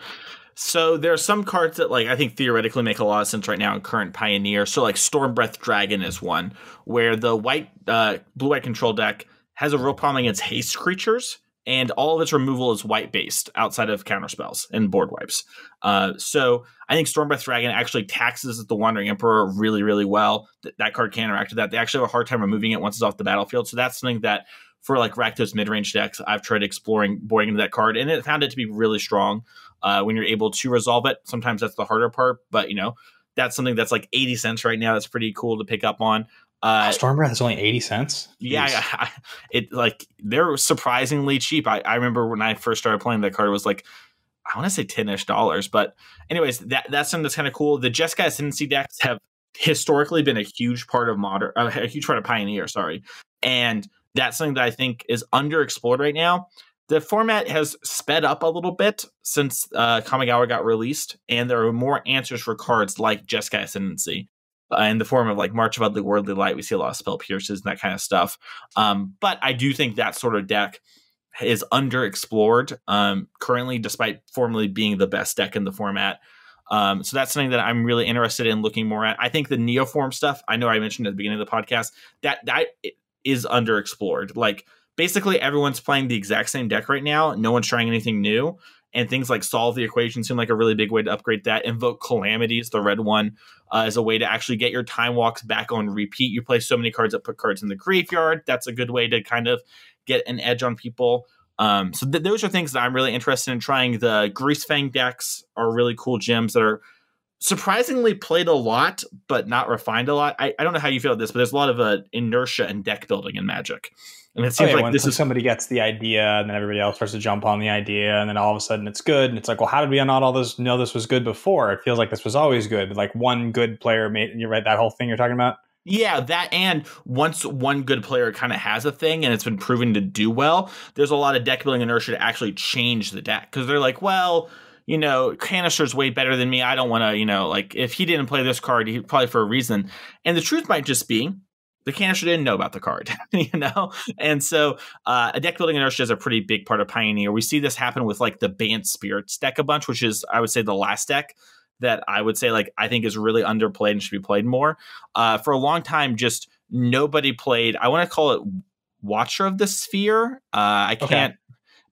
B: So there are some cards that like I think theoretically make a lot of sense right now in current Pioneer. So like Stormbreath Dragon is one where the white uh, blue white control deck has a real problem against haste creatures, and all of its removal is white based outside of counter spells and board wipes. Uh, so I think Stormbreath Dragon actually taxes the Wandering Emperor really, really well. Th- that card counteracted that. They actually have a hard time removing it once it's off the battlefield. So that's something that for like Rakdos mid range decks, I've tried exploring boring into that card, and it found it to be really strong uh, when you're able to resolve it. Sometimes that's the harder part, but you know that's something that's like 80 cents right now. That's pretty cool to pick up on.
A: Uh, Stormbreath is only 80 cents.
B: Yeah, I, it like they're surprisingly cheap. I, I remember when I first started playing that card, it was like I want to say 10ish dollars. But anyways, that that's something that's kind of cool. The Jeskai Ascendancy decks have historically been a huge part of modern, uh, a huge part of Pioneer. Sorry, and that's something that I think is underexplored right now. The format has sped up a little bit since uh, Kamigawa got released, and there are more answers for cards like Jeskai Ascendancy. Uh, in the form of like March of Otherworldly Light, we see a lot of spell pierces and that kind of stuff. Um, but I do think that sort of deck is underexplored um, currently, despite formerly being the best deck in the format. Um, so that's something that I'm really interested in looking more at. I think the Neoform stuff, I know I mentioned at the beginning of the podcast, that that is underexplored. Like basically everyone's playing the exact same deck right now. No one's trying anything new. And things like solve the equation seem like a really big way to upgrade that. Invoke calamities, the red one, uh, is a way to actually get your time walks back on repeat. You play so many cards that put cards in the graveyard. That's a good way to kind of get an edge on people. Um, so th- those are things that I'm really interested in trying. The Greasefang decks are really cool gems that are surprisingly played a lot, but not refined a lot. I, I don't know how you feel about this, but there's a lot of uh, inertia and deck building in Magic. And it seems oh, yeah, like this is
A: somebody gets the idea, and then everybody else starts to jump on the idea, and then all of a sudden it's good. And it's like, well, how did we not all this know this was good before? It feels like this was always good. But like one good player made you right that whole thing you're talking about.
B: Yeah, that and once one good player kind of has a thing and it's been proven to do well, there's a lot of deck building inertia to actually change the deck because they're like, well, you know, Kanister's way better than me. I don't want to, you know, like if he didn't play this card, he probably for a reason. And the truth might just be the Kanister didn't know about the card, you know? And so uh, a deck building inertia is a pretty big part of Pioneer. We see this happen with like the Bant Spirits deck a bunch, which is, I would say, the last deck that I would say like I think is really underplayed and should be played more. Uh, for a long time, just nobody played. I want to call it Watcher of the Sphere. Uh, I can't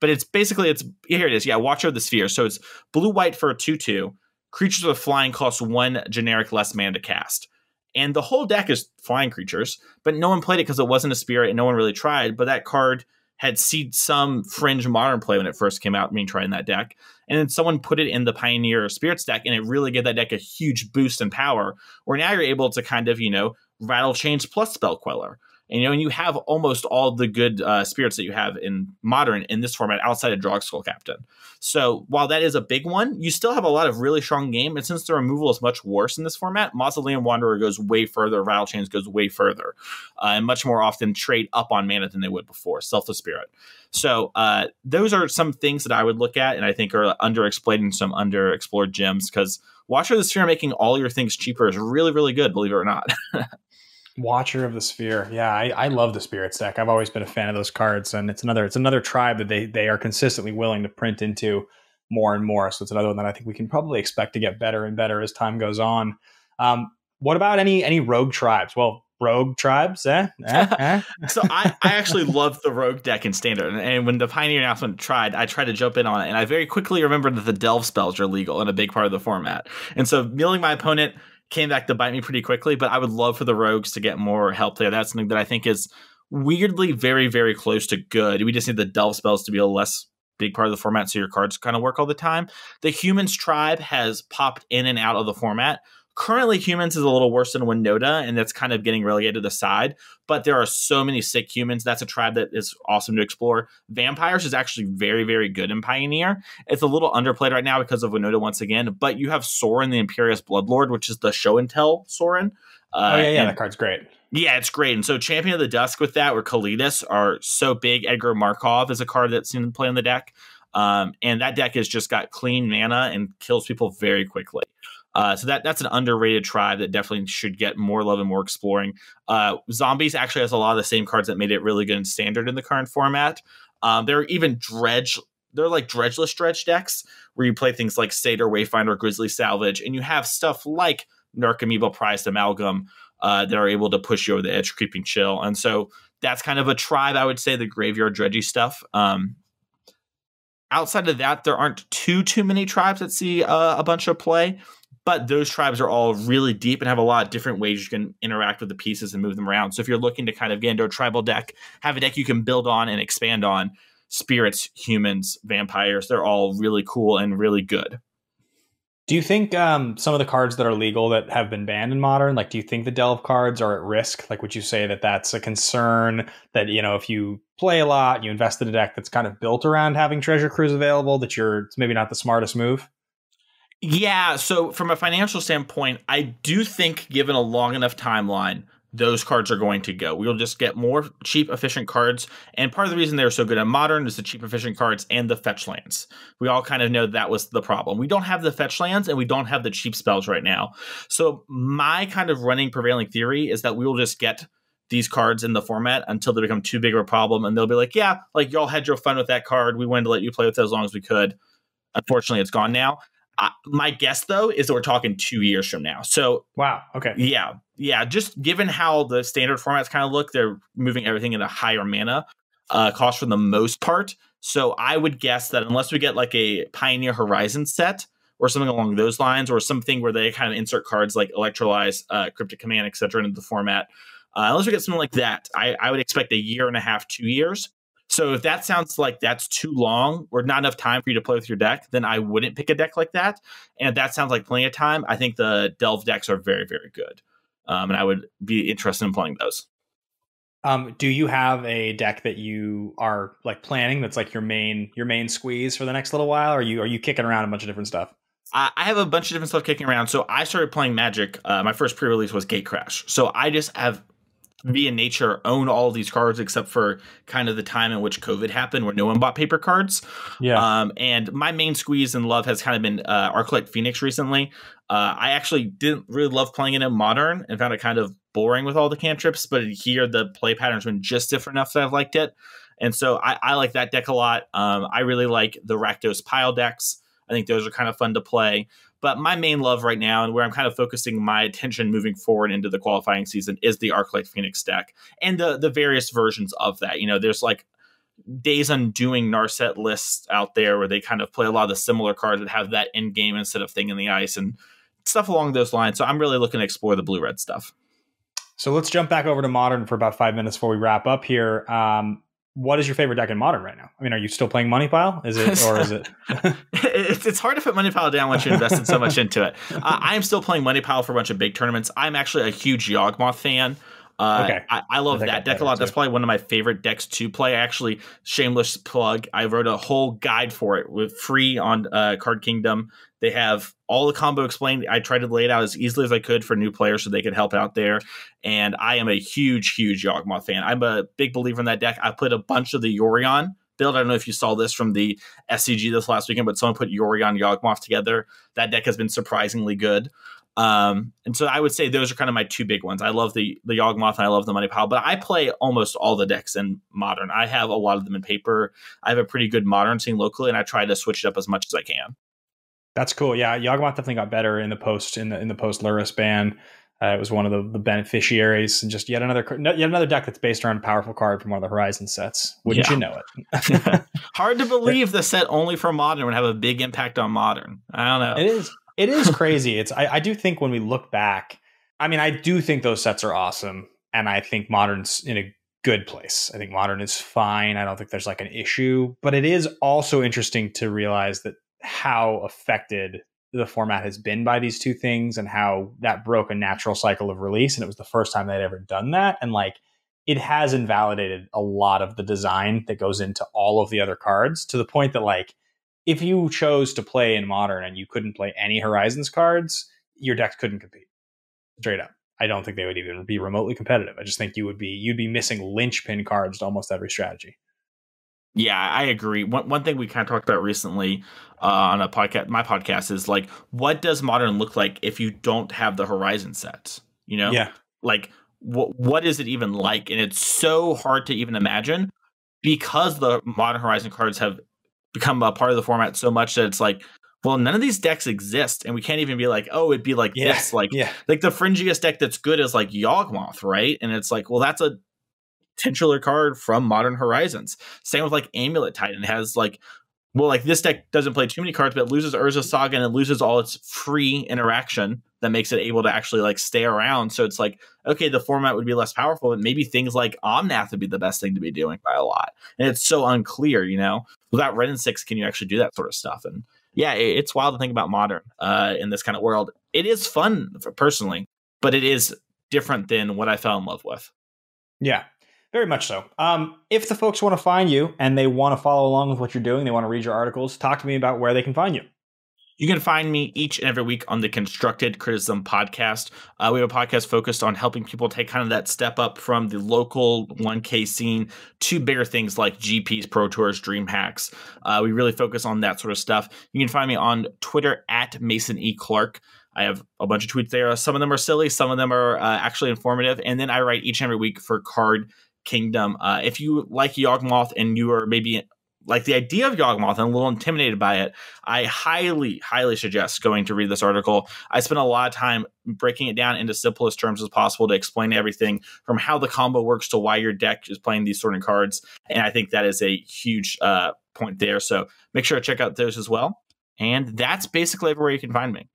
B: but it's basically it's here it is. Yeah, Watcher of the Sphere. So it's blue white for a two two. Creatures with flying cost one generic less mana to cast. And the whole deck is flying creatures, but no one played it because it wasn't a spirit and no one really tried. But that card had seen some fringe modern play when it first came out, tried in that deck. And then someone put it in the Pioneer Spirits deck, and it really gave that deck a huge boost in power. Where now you're able to kind of, you know, Rattlechains plus Spell Queller. And you know, and you have almost all the good uh, spirits that you have in modern in this format outside of Drogskol Captain. So while that is a big one, you still have a lot of really strong game. And since the removal is much worse in this format, Mausoleum Wanderer goes way further, Rattlechains goes way further, uh, and much more often trade up on mana than they would before. Selfless Spirit. So uh, those are some things that I would look at, and I think are underexploited and some underexplored gems because Watcher the Sphere making all your things cheaper is really, really good, believe it or not.
A: Watcher of the Sphere. Yeah, I, I love the Spirits deck. I've always been a fan of those cards, and it's another it's another tribe that they they are consistently willing to print into more and more. So it's another one that I think we can probably expect to get better and better as time goes on. Um, what about any any rogue tribes? Well, rogue tribes, eh? eh?
B: eh? so I, I actually love the rogue deck in standard, and when the pioneer announcement tried, I tried to jump in on it, and I very quickly remembered that the delve spells are legal and a big part of the format. And so milling my opponent came back to bite me pretty quickly. But I would love for the rogues to get more help there. That's something that I think is weirdly very, very close to good. We just need the delve spells to be a less big part of the format so your cards kind of work all the time. The humans tribe has popped in and out of the format Currently, humans is a little worse than Winota, and that's kind of getting relegated to the side. But there are so many sick humans. That's a tribe that is awesome to explore. Vampires is actually very, very good in Pioneer. It's a little underplayed right now because of Winota once again. But you have Sorin, the Imperious Bloodlord, which is the show and tell Sorin.
A: Uh, oh yeah, yeah, and, that card's great.
B: Yeah, it's great. And so Champion of the Dusk with that, or Kalitas, are so big. Edgar Markov is a card that's seen play in the deck. Um, and that deck has just got clean mana and kills people very quickly. Uh, so that that's an underrated tribe that definitely should get more love and more exploring. Uh, Zombies actually has a lot of the same cards that made it really good and standard in the current format. Um, there are even dredge they're like dredgeless dredge decks where you play things like Satyr, Wayfinder, Grisly Salvage, and you have stuff like Narcomoeba Prized Amalgam uh, that are able to push you over the edge, Creeping Chill. And so that's kind of a tribe, I would say, the graveyard dredgy stuff. Um, outside of that, there aren't too too many tribes that see uh, a bunch of play, but those tribes are all really deep and have a lot of different ways you can interact with the pieces and move them around. So if you're looking to kind of get into a tribal deck, have a deck you can build on and expand on. Spirits, humans, vampires, they're all really cool and really good.
A: Do you think um, some of the cards that are legal that have been banned in modern, like, do you think the delve cards are at risk? Like, would you say that that's a concern that you know if you play a lot, you invest in a deck that's kind of built around having Treasure Cruise available, that you're it's maybe not the smartest move?
B: Yeah. So from a financial standpoint, I do think given a long enough timeline, those cards are going to go. We'll just get more cheap, efficient cards. And part of the reason they're so good at modern is the cheap, efficient cards and the fetch lands. We all kind of know that was the problem. We don't have the fetch lands and we don't have the cheap spells right now. So, my kind of running prevailing theory is that we will just get these cards in the format until they become too big of a problem. And they'll be like, yeah, like y'all had your fun with that card. We wanted to let you play with it as long as we could. Unfortunately, it's gone now. Uh, my guess though is that we're talking two years from now. So
A: wow, okay,
B: yeah, yeah. Just given how the standard formats kind of look, they're moving everything into higher mana uh, cost for the most part. So I would guess that unless we get like a Pioneer Horizon set or something along those lines, or something where they kind of insert cards like Electrolyze, uh, Cryptic Command, etc., into the format, uh, unless we get something like that, I, I would expect a year and a half, two years. So if that sounds like that's too long or not enough time for you to play with your deck, then I wouldn't pick a deck like that. And if that sounds like plenty of time, I think the Delve decks are very, very good. Um, and I would be interested in playing those.
A: Um, do you have a deck that you are like planning that's like your main your main squeeze for the next little while? Or are you are you kicking around a bunch of different stuff?
B: I have a bunch of different stuff kicking around. So I started playing Magic. Uh, my first pre-release was Gatecrash. So I just have via nature own all these cards except for kind of the time in which COVID happened where no one bought paper cards.
A: Yeah.
B: Um, and my main squeeze and love has kind of been uh, Arclight Phoenix recently. Uh, I actually didn't really love playing it in modern and found it kind of boring with all the cantrips, but here the play pattern's been just different enough that I've liked it. And so I, I like that deck a lot. Um, I really like the Rakdos pile decks. I think those are kind of fun to play. But my main love right now, and where I'm kind of focusing my attention moving forward into the qualifying season, is the Arclight Phoenix deck and the the various versions of that. You know, there's like Days Undoing Narset lists out there where they kind of play a lot of the similar cards that have that end game instead of thing in the ice and stuff along those lines. So I'm really looking to explore the blue red stuff.
A: So let's jump back over to modern for about five minutes before we wrap up here. Um, what is your favorite deck in modern right now? I mean, are you still playing Money Pile? Is it or is it?
B: it's hard to put Money Pile down once you invested so much into it. Uh, I am still playing Money Pile for a bunch of big tournaments. I'm actually a huge Yawgmoth fan. Uh, okay. I, I love I that deck a lot. That's probably one of my favorite decks to play. Actually, shameless plug. I wrote a whole guide for it with free on uh, Card Kingdom. They have all the combo explained. I tried to lay it out as easily as I could for new players so they could help out there. And I am a huge, huge Yawgmoth fan. I'm a big believer in that deck. I put a bunch of the Yorion build. I don't know if you saw this from the SCG this last weekend, but someone put Yorion Yawgmoth together. That deck has been surprisingly good. Um, and so I would say those are kind of my two big ones. I love the the Yawgmoth and I love the Money Pile, but I play almost all the decks in modern. I have a lot of them in paper. I have a pretty good modern scene locally, and I try to switch it up as much as I can.
A: That's cool. Yeah, Yawgmoth definitely got better in the post in the in the post Lurrus ban. Uh, it was one of the, the beneficiaries, and just yet another yet another deck that's based around a powerful card from one of the Horizon sets. Wouldn't yeah. you know
B: it? Hard to believe the set only for modern would have a big impact on modern. I don't know.
A: It is it is crazy. It's I, I do think when we look back, I mean, I do think those sets are awesome, and I think modern's in a good place. I think modern is fine. I don't think there's like an issue, but it is also interesting to realize that how affected the format has been by these two things and how that broke a natural cycle of release and it was the first time they'd ever done that and like it has invalidated a lot of the design that goes into all of the other cards to the point that like if you chose to play in modern and you couldn't play any Horizons cards, your deck couldn't compete. Straight up. I don't think they would even be remotely competitive. I just think you would be you'd be missing linchpin cards to almost every strategy.
B: Yeah, I agree. One one thing we kind of talked about recently uh, on a podcast, my podcast, is like, what does modern look like if you don't have the Horizon sets? You know,
A: yeah,
B: like what what is it even like? And it's so hard to even imagine because the modern Horizon cards have become a part of the format so much that it's like, well, none of these decks exist, and we can't even be like, oh, it'd be like
A: Yeah,
B: this. Like,
A: yeah.
B: like the fringiest deck that's good is like Yawgmoth, right? And it's like, well, that's a titular card from Modern Horizons. Same with like Amulet Titan. It has like, well, like this deck doesn't play too many cards, but loses Urza Saga and it loses all its free interaction that makes it able to actually like stay around. So it's like, okay, the format would be less powerful, but maybe things like Omnath would be the best thing to be doing by a lot. And it's so unclear, you know? Without Red and Six, can you actually do that sort of stuff? And yeah, it- it's wild to think about modern uh, in this kind of world. It is fun personally, but it is different than what I fell in love with.
A: Yeah, very much so. Um, if the folks want to find you and they want to follow along with what you're doing, they want to read your articles, talk to me about where they can find you.
B: You can find me each and every week on the Constructed Criticism podcast. Uh, we have a podcast focused on helping people take kind of that step up from the local 1K scene to bigger things like GPs, Pro Tours, Dream Hacks. Uh, we really focus on that sort of stuff. You can find me on Twitter at Mason E. Clark. I have a bunch of tweets there. Some of them are silly, some of them are uh, actually informative. And then I write each and every week for Card Kingdom. Uh, if you like Yawgmoth and you are maybe like the idea of Yawgmoth and a little intimidated by it, I highly, highly suggest going to read this article. I spent a lot of time breaking it down into simplest terms as possible to explain everything from how the combo works to why your deck is playing these sorting cards. And I think that is a huge uh, point there. So make sure to check out those as well. And that's basically everywhere you can find me.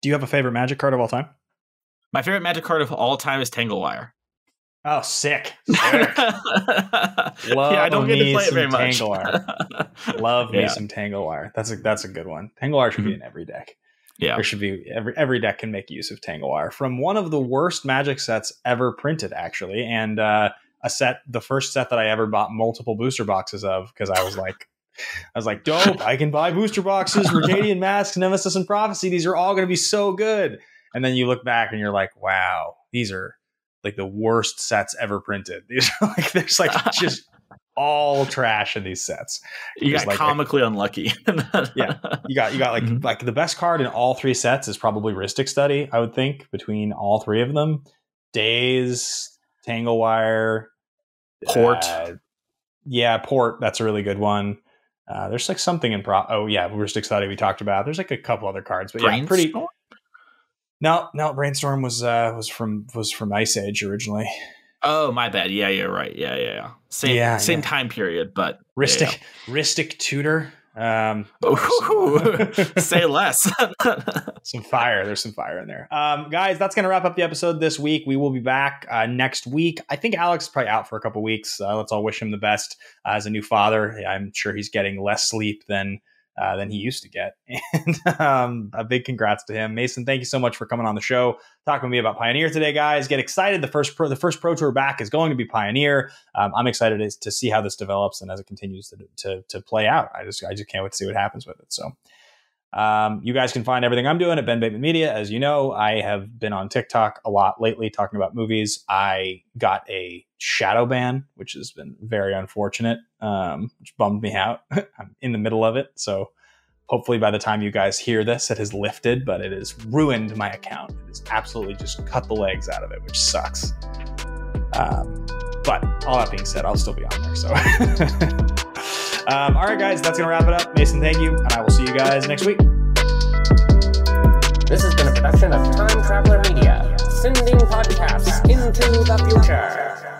A: Do you have a favorite Magic card of all time?
B: My favorite magic card of all time is Tanglewire.
A: Oh, sick!
B: yeah, I don't get to
A: me
B: play it
A: some
B: very much.
A: Love me
B: Yeah.
A: some Tanglewire. That's a that's a good one. Tanglewire should be in every deck.
B: yeah.
A: There should be every every deck can make use of Tanglewire from one of the worst Magic sets ever printed, actually, and uh, a set the first set that I ever bought multiple booster boxes of because I was like. I was like, dope, I can buy booster boxes, Mercadian Masques, Nemesis, and Prophecy. These are all going to be so good. And then you look back and you're like, wow, these are like the worst sets ever printed. These are like, there's like just all trash in these sets.
B: You got
A: like-
B: comically unlucky.
A: Yeah. You got, you got like,
B: Mhm.
A: like the best card in all three sets is probably Rhystic Study, I would think, between all three of them. Daze, Tangle Wire,
B: Port.
A: uh, yeah, Port. That's a really good one. Uh, there's like something in pro. Oh yeah, Rhystic Study we talked about. There's like a couple other cards, but yeah, pretty. No, no, Brainstorm was uh was from was from Ice Age originally.
B: Oh, my bad. Yeah, you're right. Yeah, yeah, yeah. Same,
A: Yeah,
B: same
A: yeah.
B: time period, but
A: Rhystic Rhystic Tutor. Um,
B: Ooh, say less.
A: some fire. There's some fire in there. Um, guys, that's going to wrap up the episode this week. We will be back uh, next week. I think Alex is probably out for a couple weeks. Uh, let's all wish him the best uh, as a new father. I'm sure he's getting less sleep than uh, than he used to get. And um, a big congrats to him, Mason. Thank you so much for coming on the show, talking to me about Pioneer today, guys. Get excited! The first pro, the first Pro Tour back is going to be Pioneer. Um, I'm excited to, to see how this develops and as it continues to, to to play out. I just I just can't wait to see what happens with it. So. Um, you guys can find everything I'm doing at Ben Bateman Media. As you know, I have been on TikTok a lot lately talking about movies. I got a shadow ban, which has been very unfortunate, um, which bummed me out. I'm in the middle of it. So hopefully by the time you guys hear this, it has lifted, but it has ruined my account. It has absolutely just cut the legs out of it, which sucks. Um, but all that being said, I'll still be on there. So. Um, all right, guys, that's going to wrap it up. Mason, thank you. And I will see you guys next week.
C: This has been a production of Time Traveler Media, sending podcasts into the future.